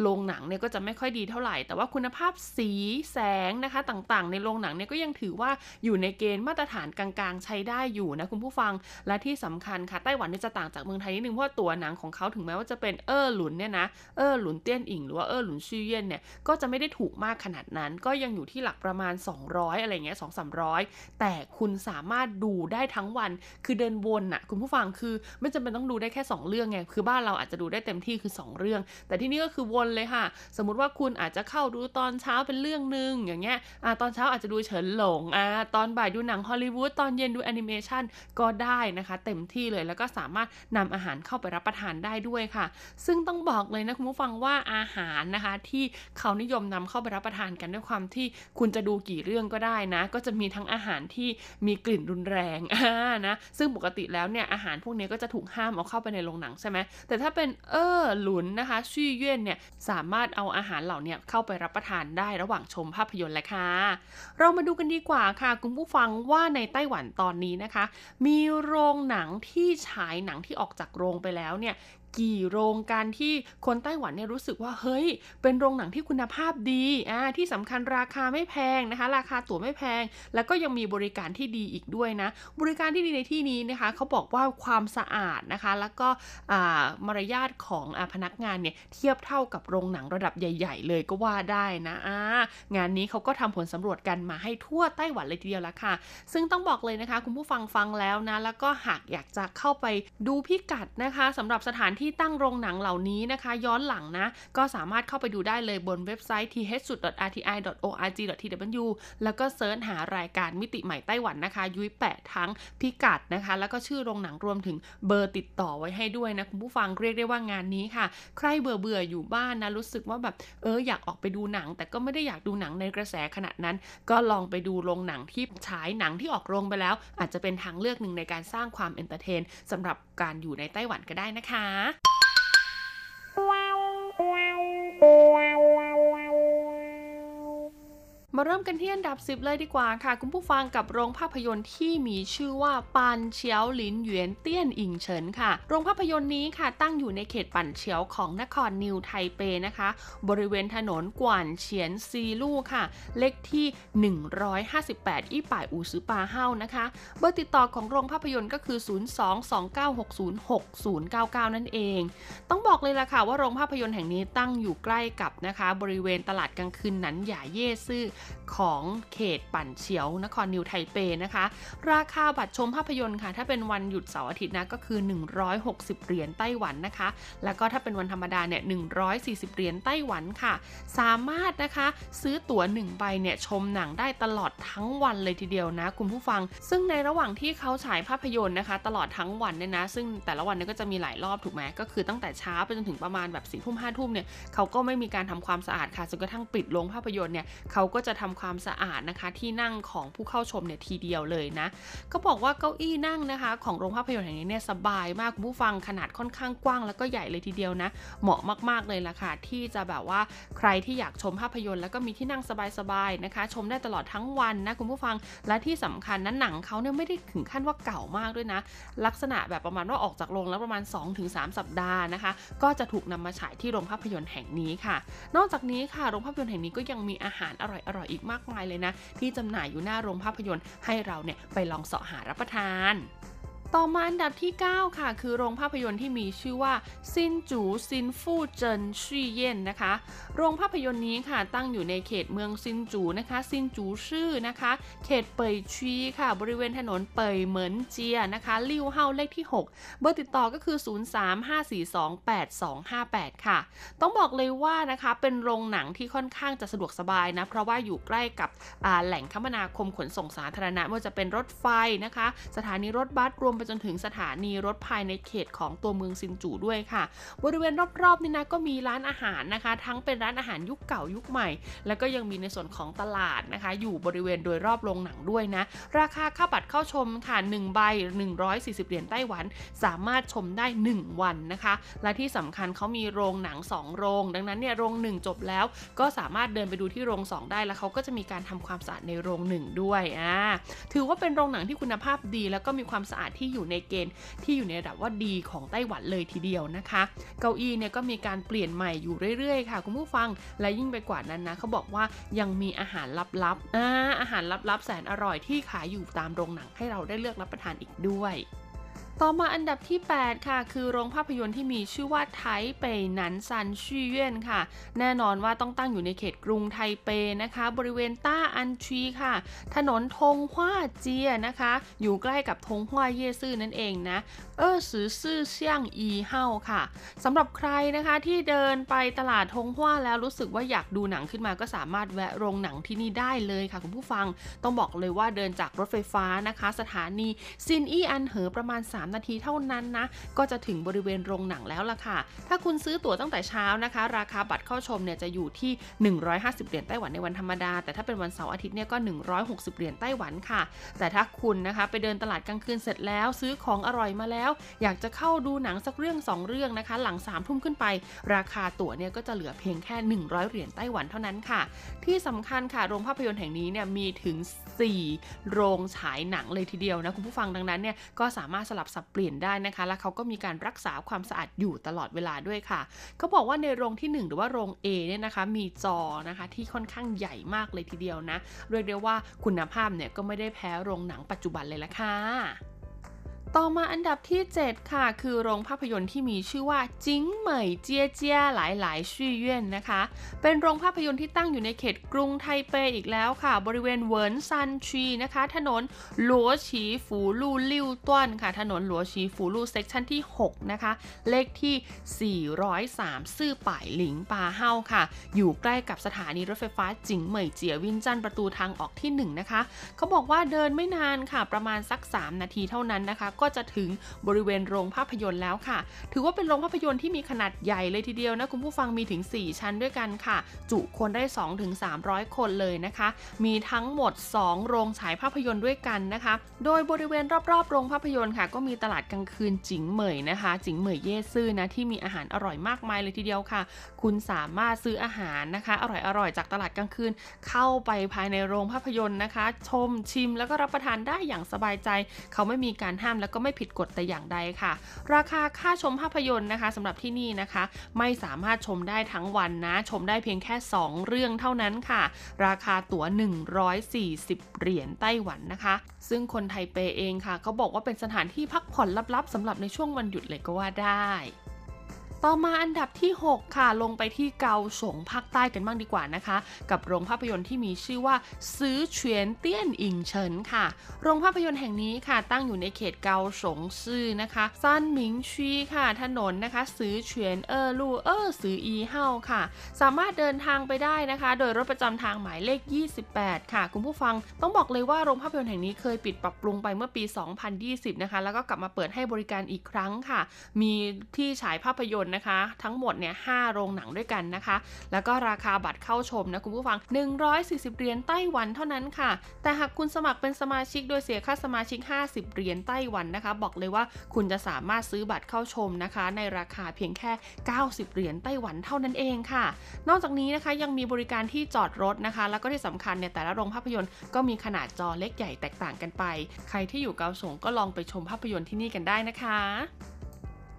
โรงหนังเนี่ยก็จะไม่ค่อยดีเท่าไหร่ แต่ว่าคุณภาพสีแสงนะคะต่างๆ ในโรงหนังเนี่ยก็ยังถือว่าอยู่ในเกณฑ์มาตรฐานกลางๆ ใช้ได้อยู่นะคุณผู้ฟัง และที่สำคัญค่ะไต้หวันเนี่ยจะต่างจากเมืองไทยนิดนึงเพราะตัวหนังของเขาถึงแม้ว่าจะเป็นเออหลุนเนี่ยนะเออหลุนเตี้ยนอิงหรือว่าเออหลุนชี่เย่นเนี่ยก็จะไม่ได้ถูกมากขนาดนั้น ก็ยังอยู่ที่หลักประมาณ 200 อะไรเงี้ยสองสามร้อยแต่คุณสามารถดูได้ทั้งวันคือเดินวนอะคุณผู้ฟังคือไม่จำเป็นต้องดูได้แค่ 2 เรื่องไงคือบ้านเราอาจจะดูได้เต็มที่คือ 2 เรื่อง แต่ที่นี่ก็คือวนเลยค่ะ สมมุติว่าคุณอาจจะเข้าดูตอนเช้าเป็นเรื่องหนึ่งอย่างเงี้ยอ่าตอนเช้าอาจจะดูเฉินหลงอ่าตอนบ่ายดูหนังฮอลลีวูดตอนเย็นดูแอนิเมชันก็ได้นะคะ เต็มที่เลยแล้วก็สามารถนำอาหารเข้าไปรับประทานได้ด้วยค่ะ ซึ่งต้องบอกเลยนะคุณผู้ฟังว่าอาหารนะคะ ที่เขานิยมนำเข้าไปรับประทานกันด้วยความที่คุณจะดูกี่เรื่องก็ได้นะ ก็จะมีทั้งอาหารที่มีกลิ่นรุนแรงอ่านะซึ่งปกติแล้วเนี่ยอาหารพวกนี้ก็จะถูกห้ามเอาเข้าไปในโรงหนังใช่ไหมแต่ถ้าเป็นเออหลุนนะคะชี่เย่นเนี่ยสามารถเอาอาหารเหล่านี้เข้าไปรับประทานได้ระหว่างชมภาพยนตร์แหละค่ะ เรามาดูกันดีกว่าค่ะ คุณผู้ฟังว่าในไต้หวันตอนนี้นะคะ มีโรงหนังที่ฉายหนังที่ออกจากโรงไปแล้วเนี่ย กี่โรงการที่คนไต้หวันเนี่ยรู้สึกว่าเฮ้ย เป็นโรงหนังที่คุณภาพดีอ่าที่สำคัญราคาไม่แพงนะคะ ราคาตั๋วไม่แพง แล้วก็ยังมีบริการที่ดีอีกด้วยนะ บริการที่ดีในที่นี้นะคะเขาบอกว่าความสะอาดนะคะ แล้วก็มารยาทของอพนักงานเนี่ยเทียบเท่ากับโรงหนังระดับใหญ่ ๆ เลยก็ว่าได้นะอ่างานนี้เขาก็ทำผลสำรวจกันมาให้ทั่วไต้หวันเลยทีเดียวละค่ะ ซึ่งต้องบอกเลยนะคะ คุณผู้ฟังฟังแล้วนะ แล้วก็หากอยากจะเข้าไปดูพิกัดนะคะสำหรับสถานที่ที่ตั้งโรงหนังเหล่านี้นะคะ ย้อนหลังนะ ก็สามารถเข้าไปดูได้เลยบนเว็บไซต์ th.rti.org.tw แล้วก็ search หารายการมิติใหม่ไต้หวันนะคะ ยุ้ยแปะทั้งพิกัดนะคะ แล้วก็ชื่อโรงหนังรวมถึงเบอร์ติดต่อไว้ให้ด้วยนะ คุณผู้ฟังเรียกได้ว่างานนี้ค่ะ ใครเบื่อเบื่ออยู่บ้านนะรู้สึกว่าแบบเอออยากออกไปดูหนัง แต่ก็ไม่ได้อยากดูหนังในกระแสขนาดนั้น ก็ลองไปดูโรงหนังที่ฉายหนังที่ออกโรงไปแล้ว อาจจะเป็นทางเลือกหนึ่งในการสร้างความ entertain สำหรับ การอยู่ในไต้หวันก็ได้นะคะ มาเริ่มกันที่อันดับ 10 เลยดีกว่าค่ะ คุณผู้ฟังกับโรงภาพยนตร์ที่มีชื่อว่าปานเฉียวหลินเหวียนเตี้ยนอิงเฉินค่ะ โรงภาพยนตร์นี้ค่ะตั้งอยู่ในเขตปันเฉียวของนครนิวไทเปนะคะ บริเวณถนนกวานเฉียนซีลู่ค่ะ เลขที่ 158 อี้ป่ายอูซือปาเฮ้านะคะ เบอร์ติดต่อของโรงภาพยนตร์ก็คือ 022960699 นั่นเอง ต้องบอกเลยล่ะค่ะว่าโรงภาพยนตร์แห่งนี้ตั้งอยู่ใกล้กับนะคะ บริเวณตลาดกลางคืนนันหยาเย่ซื่อของเขตปั่นเฉียว นครนิวไทเปนะคะ ราคาบัตรชมภาพยนตร์ค่ะ ถ้าเป็นวันหยุดเสาร์อาทิตย์นะก็คือ 160 เหรียญไต้หวันนะคะ แล้วก็ถ้าเป็นวันธรรมดาเนี่ย 140 เหรียญไต้หวันค่ะ สามารถนะคะซื้อตั๋ว1ใบเนี่ยชมหนังได้ตลอดทั้งวันเลยทีเดียวนะคุณผู้ฟัง ซึ่งในระหว่างที่เขาฉายภาพยนตร์นะคะ ตลอดทั้งวันเนี่ยนะ ซึ่งแต่ละวันเนี่ยก็จะมีหลายรอบถูกไหมก็คือตั้งแต่เช้าไปจนถึงประมาณแบบสี่ทุ่มห้าทุ่มเนี่ยเขาก็ไม่มีการทำความสะอาดค่ะจนกระทั่งปิดโรงภาพยนตร์เนี่ยเขาก็จะทำความสะอาดนะคะที่นั่งของผู้เข้าชมเนี่ยทีเดียวเลยนะก็บอกว่าเก้าอี้นั่งนะคะ ของโรงภาพยนตร์แห่งนี้เนี่ยสบายมากคุณผู้ฟังขนาดค่อนข้างกว้างแล้วก็ใหญ่เลยทีเดียวนะเหมาะมากๆเลยล่ะค่ะที่จะแบบว่าใครที่อยากชมภาพยนตร์แล้วก็มีที่นั่งสบายๆนะคะ ชมได้ตลอดทั้งวันนะคุณผู้ฟังและที่สำคัญนั้นหนังเขาเนี่ยไม่ได้ถึงขั้นว่าเก่ามากด้วยนะ ลักษณะแบบประมาณว่าออกจากโรงแล้วประมาณ 2-3 สัปดาห์นะคะ ก็จะถูกนำมาฉายที่โรงภาพยนตร์แห่งนี้ค่ะ นอกจากนี้ค่ะโรงภาพยนตร์แห่งนี้ก็ยังมีอาหารอร่อยอีกมากมายเลยนะ ที่จำหน่ายอยู่หน้าโรงภาพยนตร์ให้เราเนี่ยไปลองเสาะหารับประทาน ต่อมาอันดับที่ 9 ค่ะ คือโรงภาพยนตร์ที่มีชื่อว่าซินจูซินฟู่เจินชี่เย่นนะคะ โรงภาพยนตร์นี้ค่ะตั้งอยู่ในเขตเมืองซินจูนะคะซินจูชื่อนะคะ เขตเปยชีค่ะ บริเวณถนนเปยเหมินเจียนะคะ六號เลขที่ 6 เบอร์ติดต่อก็คือ 0354288258 ค่ะ ต้องบอกเลยว่านะคะเป็นโรงหนังที่ค่อนข้างจะสะดวกสบายนะเพราะว่าอยู่ใกล้กับแหล่งคมนาคมขนส่งสาธารณะไม่ว่าจะเป็นรถไฟนะคะ สถานีรถบัสรวมไปจนถึงสถานีรถภายในเขตของตัวเมืองซินจูด้วยค่ะ บริเวณรอบๆนี่นะก็มีร้านอาหารนะคะ ทั้งเป็นร้านอาหารยุคเก่ายุคใหม่ แล้วก็ยังมีในส่วนของตลาดนะคะ อยู่บริเวณโดยรอบโรงหนังด้วยนะ ราคาค่าบัตรเข้าชมค่ะ1ใบ 140 เหรียญไต้หวัน สามารถชมได้ 1 วันนะคะ และที่สำคัญเขามีโรงหนัง 2 โรง ดังนั้นเนี่ยโรง 1 จบแล้ว ก็สามารถเดินไปดูที่โรง 2 ได้แล้วเขาก็จะมีการทำความสะอาดในโรง 1 ด้วยอ่าถือว่าเป็นโรงหนังที่คุณภาพดี แล้วก็มีความสะอาดที่อยู่ในเกณฑ์ที่อยู่ในระดับว่าดีของไต้หวันเลยทีเดียวนะคะ เก้าอี้เนี่ยก็มีการเปลี่ยนใหม่อยู่เรื่อยๆ ค่ะ คุณผู้ฟังและยิ่งไปกว่านั้นนะเขาบอกว่ายังมีอาหารลับๆอาอาหารลับๆแสนอร่อยที่ขายอยู่ตามโรงหนังให้เราได้เลือกรับประทานอีกด้วย ต่อมาอันดับที่ 8 ค่ะ คือโรงภาพยนตร์ที่มีชื่อว่าไทเปหนันซันชี่เย่นค่ะ แน่นอนว่าต้องตั้งอยู่ในเขตกรุงไทเปนะคะ บริเวณต้าอันชีค่ะ ถนนทงฮวาเจียนะคะ อยู่ใกล้กับทงฮวาเย่ซื่อนั่นเองนะเออสือซื่อเซียงอีเฮาค่ะสำหรับใครนะคะที่เดินไปตลาดทงฮวาแล้วรู้สึกว่าอยากดูหนังขึ้นมาก็สามารถแวะโรงหนังที่นี่ได้เลยค่ะคุณผู้ฟังต้องบอกเลยว่าเดินจากรถไฟฟ้านะคะ สถานีซินอีอันเหอประมาณ3นาทีเท่านั้นนะ ก็จะถึงบริเวณโรงหนังแล้วล่ะค่ะ ถ้าคุณซื้อตั๋วตั้งแต่เช้านะคะ ราคาบัตรเข้าชมเนี่ยจะอยู่ที่ 150 เหรียญไต้หวันในวันธรรมดา แต่ถ้าเป็นวันเสาร์อาทิตย์เนี่ยก็ 160 เหรียญไต้หวันค่ะ แต่ถ้าคุณนะคะไปเดินตลาดกลางคืนเสร็จแล้วซื้อของอร่อยมาแล้ว อยากจะเข้าดูหนังสักเรื่อง 2 เรื่องนะคะ หลัง3ามทุ่มขึ้นไป ราคาตั๋วเนี่ยก็จะเหลือเพียงแค่ 100 เหรียญไต้หวันเท่านั้นค่ะ ที่สำคัญค่ะโรงภาพยนตร์แห่งนี้เนี่ยมีถึง 4 โรงฉายหนังเลยทีเดียวนะคุณผู้ฟังดังนั้นเนี่ยก็สามารถสลับสับเปลี่ยนได้นะคะ และเขาก็มีการรักษาความสะอาดอยู่ตลอดเวลาด้วยค่ะ เขาบอกว่าในโรงที่ 1 หรือว่าโรง A เนี่ยนะคะ มีจอนะคะที่ค่อนข้างใหญ่มากเลยทีเดียวนะ เรียกได้ว่าคุณภาพเนี่ยก็ไม่ได้แพ้โรงหนังปัจจุบันเลยละค่ะ ต่อมาอันดับที่ 7 ค่ะ คือโรงภาพยนตร์ที่มีชื่อว่าจิงเหมยเจียเจียหลายหลายชื่อเย่นนะคะ เป็นโรงภาพยนตร์ที่ตั้งอยู่ในเขตกรุงไทเปอีกแล้วค่ะ บริเวณเวินซันชีนะคะ ถนนหลัวฉีฝูลู่六段ค่ะ ถนนหลัวฉีฝูลู่ section ที่ 6 นะคะ เลขที่ 403 四百零八號ค่ะ อยู่ใกล้กับสถานีรถไฟฟ้าจิงเหมยเจียวินจันประตูทางออกที่ 1 นะคะ เขาบอกว่าเดินไม่นานค่ะ ประมาณสัก 3 นาทีเท่านั้นนะคะก็ก็จะถึงบริเวณโรงภาพยนตร์แล้วค่ะ ถือว่าเป็นโรงภาพยนตร์ที่มีขนาดใหญ่เลยทีเดียวนะคุณผู้ฟังมีถึง 4 ชั้นด้วยกันค่ะ จุคนได้ 2-300 คนเลยนะคะ มีทั้งหมด 2 โรงฉายภาพยนตร์ด้วยกันนะคะ โดยบริเวณรอบๆ โรงภาพยนตร์ค่ะ ก็มีตลาดกลางคืนจิงเหมยนะคะ จิงเหมยเย่ซื่อนะที่มีอาหารอร่อยมากมายเลยทีเดียวค่ะ คุณสามารถซื้ออาหารนะคะ อร่อยๆ จากตลาดกลางคืน เข้าไปภายในโรงภาพยนตร์นะคะ ชมชิมแล้วก็รับประทานได้อย่างสบายใจ เขาไม่มีการห้ามแล้วก็ไม่ผิดกฎแต่อย่างใดค่ะ ราคาค่าชมภาพยนตร์นะคะสำหรับที่นี่นะคะ ไม่สามารถชมได้ทั้งวันนะ ชมได้เพียงแค่ 2 เรื่องเท่านั้นค่ะ ราคาตั๋ว 140 เหรียญไต้หวันนะคะ ซึ่งคนไทเปเองค่ะเขาบอกว่าเป็นสถานที่พักผ่อนลับๆสำหรับในช่วงวันหยุดเลยก็ว่าได้ ต่อมาอันดับที่ 6 ค่ะ ลงไปที่เกาสงภาคใต้กันบ้างดีกว่านะคะ กับโรงภาพยนตร์ที่มีชื่อว่าซื้อเฉียนเตี้ยนอิงเฉินค่ะ โรงภาพยนตร์แห่งนี้ค่ะตั้งอยู่ในเขตเกาสงซื่อนะคะซันหมิงชีค่ะ ถนนนะคะซื้อเฉียนเออลู่เออซื้ออีเฮาค่ะ สามารถเดินทางไปได้นะคะ โดยรถประจำทางหมายเลข 28 ค่ะ คุณผู้ฟังต้องบอกเลยว่าโรงภาพยนตร์แห่งนี้เคยปิดปรับปรุงไปเมื่อปี 2020 นะคะแล้วก็กลับมาเปิดให้บริการอีกครั้งค่ะ มีที่ฉายภาพยนตร์นะคะ ทั้งหมดเนี่ย5โรงหนังด้วยกันนะคะ แล้วก็ราคาบัตรเข้าชมนะคุณผู้ฟัง 140 เหรียญไต้หวันเท่านั้นค่ะ แต่หากคุณสมัครเป็นสมาชิกโดยเสียค่าสมาชิก 50 เหรียญไต้หวันนะคะ บอกเลยว่าคุณจะสามารถซื้อบัตรเข้าชมนะคะ ในราคาเพียงแค่ 90 เหรียญไต้หวันเท่านั้นเองค่ะ นอกจากนี้นะคะยังมีบริการที่จอดรถนะคะ แล้วก็ที่สำคัญเนี่ยแต่ละโรงภาพยนตร์ก็มีขนาดจอเล็กใหญ่แตกต่างกันไป ใครที่อยู่เกาสงก็ลองไปชมภาพยนตร์ที่นี่กันได้นะคะ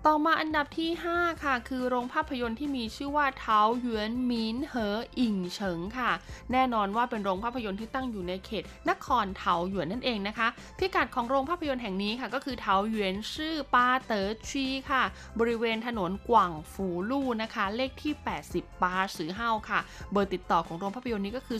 ต่อมาอันดับที่ 5 ค่ะ คือโรงภาพยนตร์ที่มีชื่อว่าเท้าหยวนมินเหออิงเฉิงค่ะ แน่นอนว่าเป็นโรงภาพยนตร์ที่ตั้งอยู่ในเขต นครเทาหยวนนั่นเองนะคะ พิกัดของโรงภาพยนตร์แห่งนี้ค่ะก็คือเทาหยวนชื่อปาเต๋อชีค่ะ บริเวณถนนกว่างฟูลู่นะคะ เลขที่ 80ปาสือเฮาค่ะ เบอร์ติดต่อของโรงภาพยนตร์นี้ก็คือ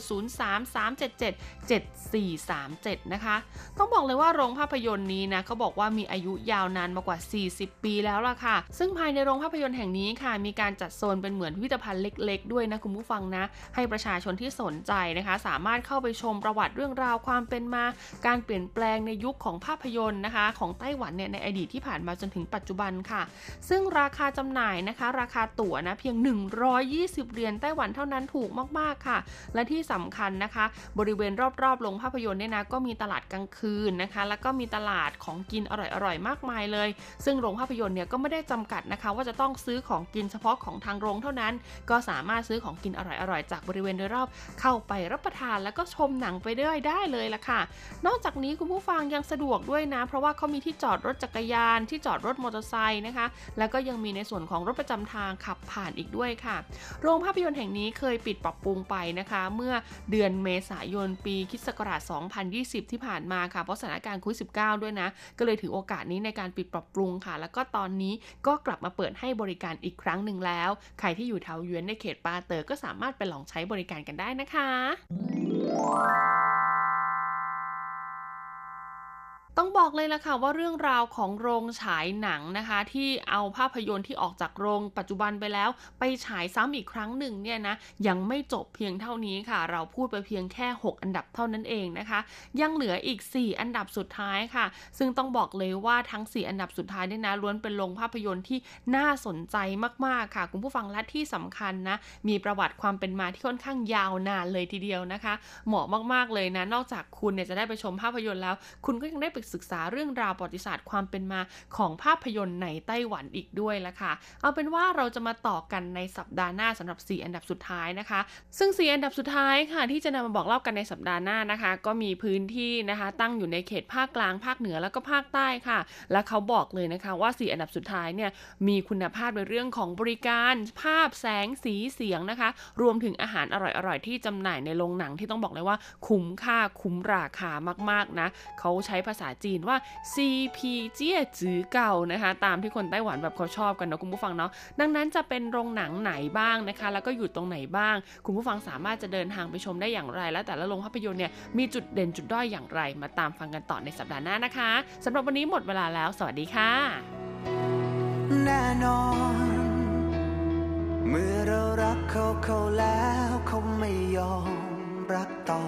033777437 นะคะ ต้องบอกเลยว่าโรงภาพยนตร์นี้นะเขาบอกว่ามีอายุยาวนานมากว่า 40 ปีแล้วล่ะค่ะ ซึ่งภายในโรงภาพยนตร์แห่งนี้ค่ะ มีการจัดโซนเป็นเหมือนพิพิธภัณฑ์เล็ก ๆ ด้วยนะคุณผู้ฟังนะ ให้ประชาชนที่สนใจนะคะ สามารถเข้าไปชมประวัติเรื่องราวความเป็นมา การเปลี่ยนแปลงในยุคของภาพยนตร์นะคะ ของไต้หวันเนี่ยในอดีตที่ผ่านมาจนถึงปัจจุบันค่ะ ซึ่งราคาจำหน่ายนะคะ ราคาตั๋วนะเพียง 120 เหรียญไต้หวันเท่านั้นถูกมาก ๆ ค่ะ และที่สำคัญนะคะ บริเวณรอบๆโรงภาพยนตร์เนี่ยนะก็มีตลาดกลางคืนนะคะ แล้วก็มีตลาดของกินอร่อยๆมากมายเลย ซึ่งโรงภาพยนตร์เนี่ยก็ไม่ได้จำกัดนะคะ ว่าจะต้องซื้อของกินเฉพาะของทางโรงเท่านั้น ก็สามารถซื้อของกินอร่อยๆ จากบริเวณโดยรอบเข้าไปรับประทานแล้วก็ชมหนังไปด้วยได้เลยล่ะค่ะ นอกจากนี้คุณผู้ฟังยังสะดวกด้วยนะ เพราะว่าเขามีที่จอดรถจักรยานที่จอดรถมอเตอร์ไซค์นะคะ แล้วก็ยังมีในส่วนของรถประจำทางขับผ่านอีกด้วยค่ะ โรงภาพยนตร์แห่งนี้เคยปิดปรับปรุงไปนะคะ เมื่อเดือนเมษายนปีคริสต์ศักราช2020 ที่ผ่านมาค่ะเพราะสถานการณ์โควิด -19 ด้วยนะ ก็เลยถือโอกาสนี้ในการปิดปรับปรุงค่ะ แล้วก็ตอนนี้ก็กลับมาเปิดให้บริการอีกครั้งหนึ่งแล้ว ใครที่อยู่แถวเยือนในเขตปาเตอร์ก็สามารถไปลองใช้บริการกันได้นะคะ ต้องบอกเลยละค่ะว่าเรื่องราวของโรงฉายหนังนะคะ ที่เอาภาพยนตร์ที่ออกจากโรงปัจจุบันไปแล้ว ไปฉายซ้ำอีกครั้งหนึ่งเนี่ยนะยังไม่จบเพียงเท่านี้ค่ะ เราพูดไปเพียงแค่ 6 อันดับเท่านั้นเองนะคะ ยังเหลืออีก 4 อันดับสุดท้ายค่ะ ซึ่งต้องบอกเลยว่าทั้ง 4 อันดับสุดท้ายเนี่ยนะล้วนเป็นโรงภาพยนตร์ที่น่าสนใจมากๆค่ะ คุณผู้ฟังและที่สำคัญนะมีประวัติความเป็นมาที่ค่อนข้างยาวนานเลยทีเดียวนะคะ เหมาะมากๆเลยนะนอกจากคุณเนี่ยจะได้ไปชมภาพยนตร์แล้ว คุณก็ยังได้ไปศึกษาเรื่องราวประวัติศาสตร์ความเป็นมาของภาพยนตร์ในไต้หวันอีกด้วยละค่ะ เอาเป็นว่าเราจะมาต่อกันในสัปดาห์หน้าสำหรับ 4 อันดับสุดท้ายนะคะ ซึ่ง 4 อันดับสุดท้ายค่ะ ที่จะนำมาบอกเล่ากันในสัปดาห์หน้านะคะ ก็มีพื้นที่นะคะ ตั้งอยู่ในเขตภาคกลางภาคเหนือแล้วก็ภาคใต้ค่ะ และเขาบอกเลยนะคะว่า 4 อันดับสุดท้ายเนี่ยมีคุณภาพในเรื่องของบริการภาพแสงสีเสียงนะคะ รวมถึงอาหารอร่อยๆที่จำหน่ายในโรงหนังที่ต้องบอกเลยว่าคุ้มค่าคุ้มราคามากๆนะเขาใช้ภาษาจีนว่า CP เจี้ยจื้อเก่านะคะ ตามที่คนไต้หวันแบบเขาชอบกันเนาะคุณผู้ฟังเนาะดังนั้นจะเป็นโรงหนังไหนบ้างนะคะ แล้วก็อยู่ตรงไหนบ้าง คุณผู้ฟังสามารถจะเดินทางไปชมได้อย่างไร และแต่ละโรงภาพยนตร์เนี่ยมีจุดเด่นจุดด้อยอย่างไร มาตามฟังกันต่อในสัปดาห์หน้านะคะสำหรับวันนี้หมดเวลาแล้ว สวัสดีค่ะแน่นอนเมื่อเรารักเขาเขาแล้วเขาไม่ยอมรักต่อ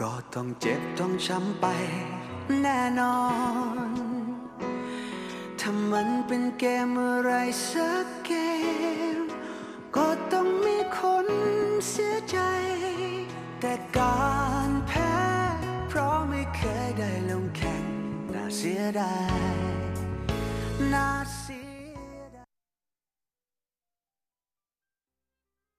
ก็ต้องเจ็บต้องช้ำไป แน่นอน ถ้ามันเป็นเกมอะไรสักเกม ก็ต้องมีคนเสียใจ แต่การแพ้ เพราะไม่เคยได้ลงแข่ง น่าเสียดายน่า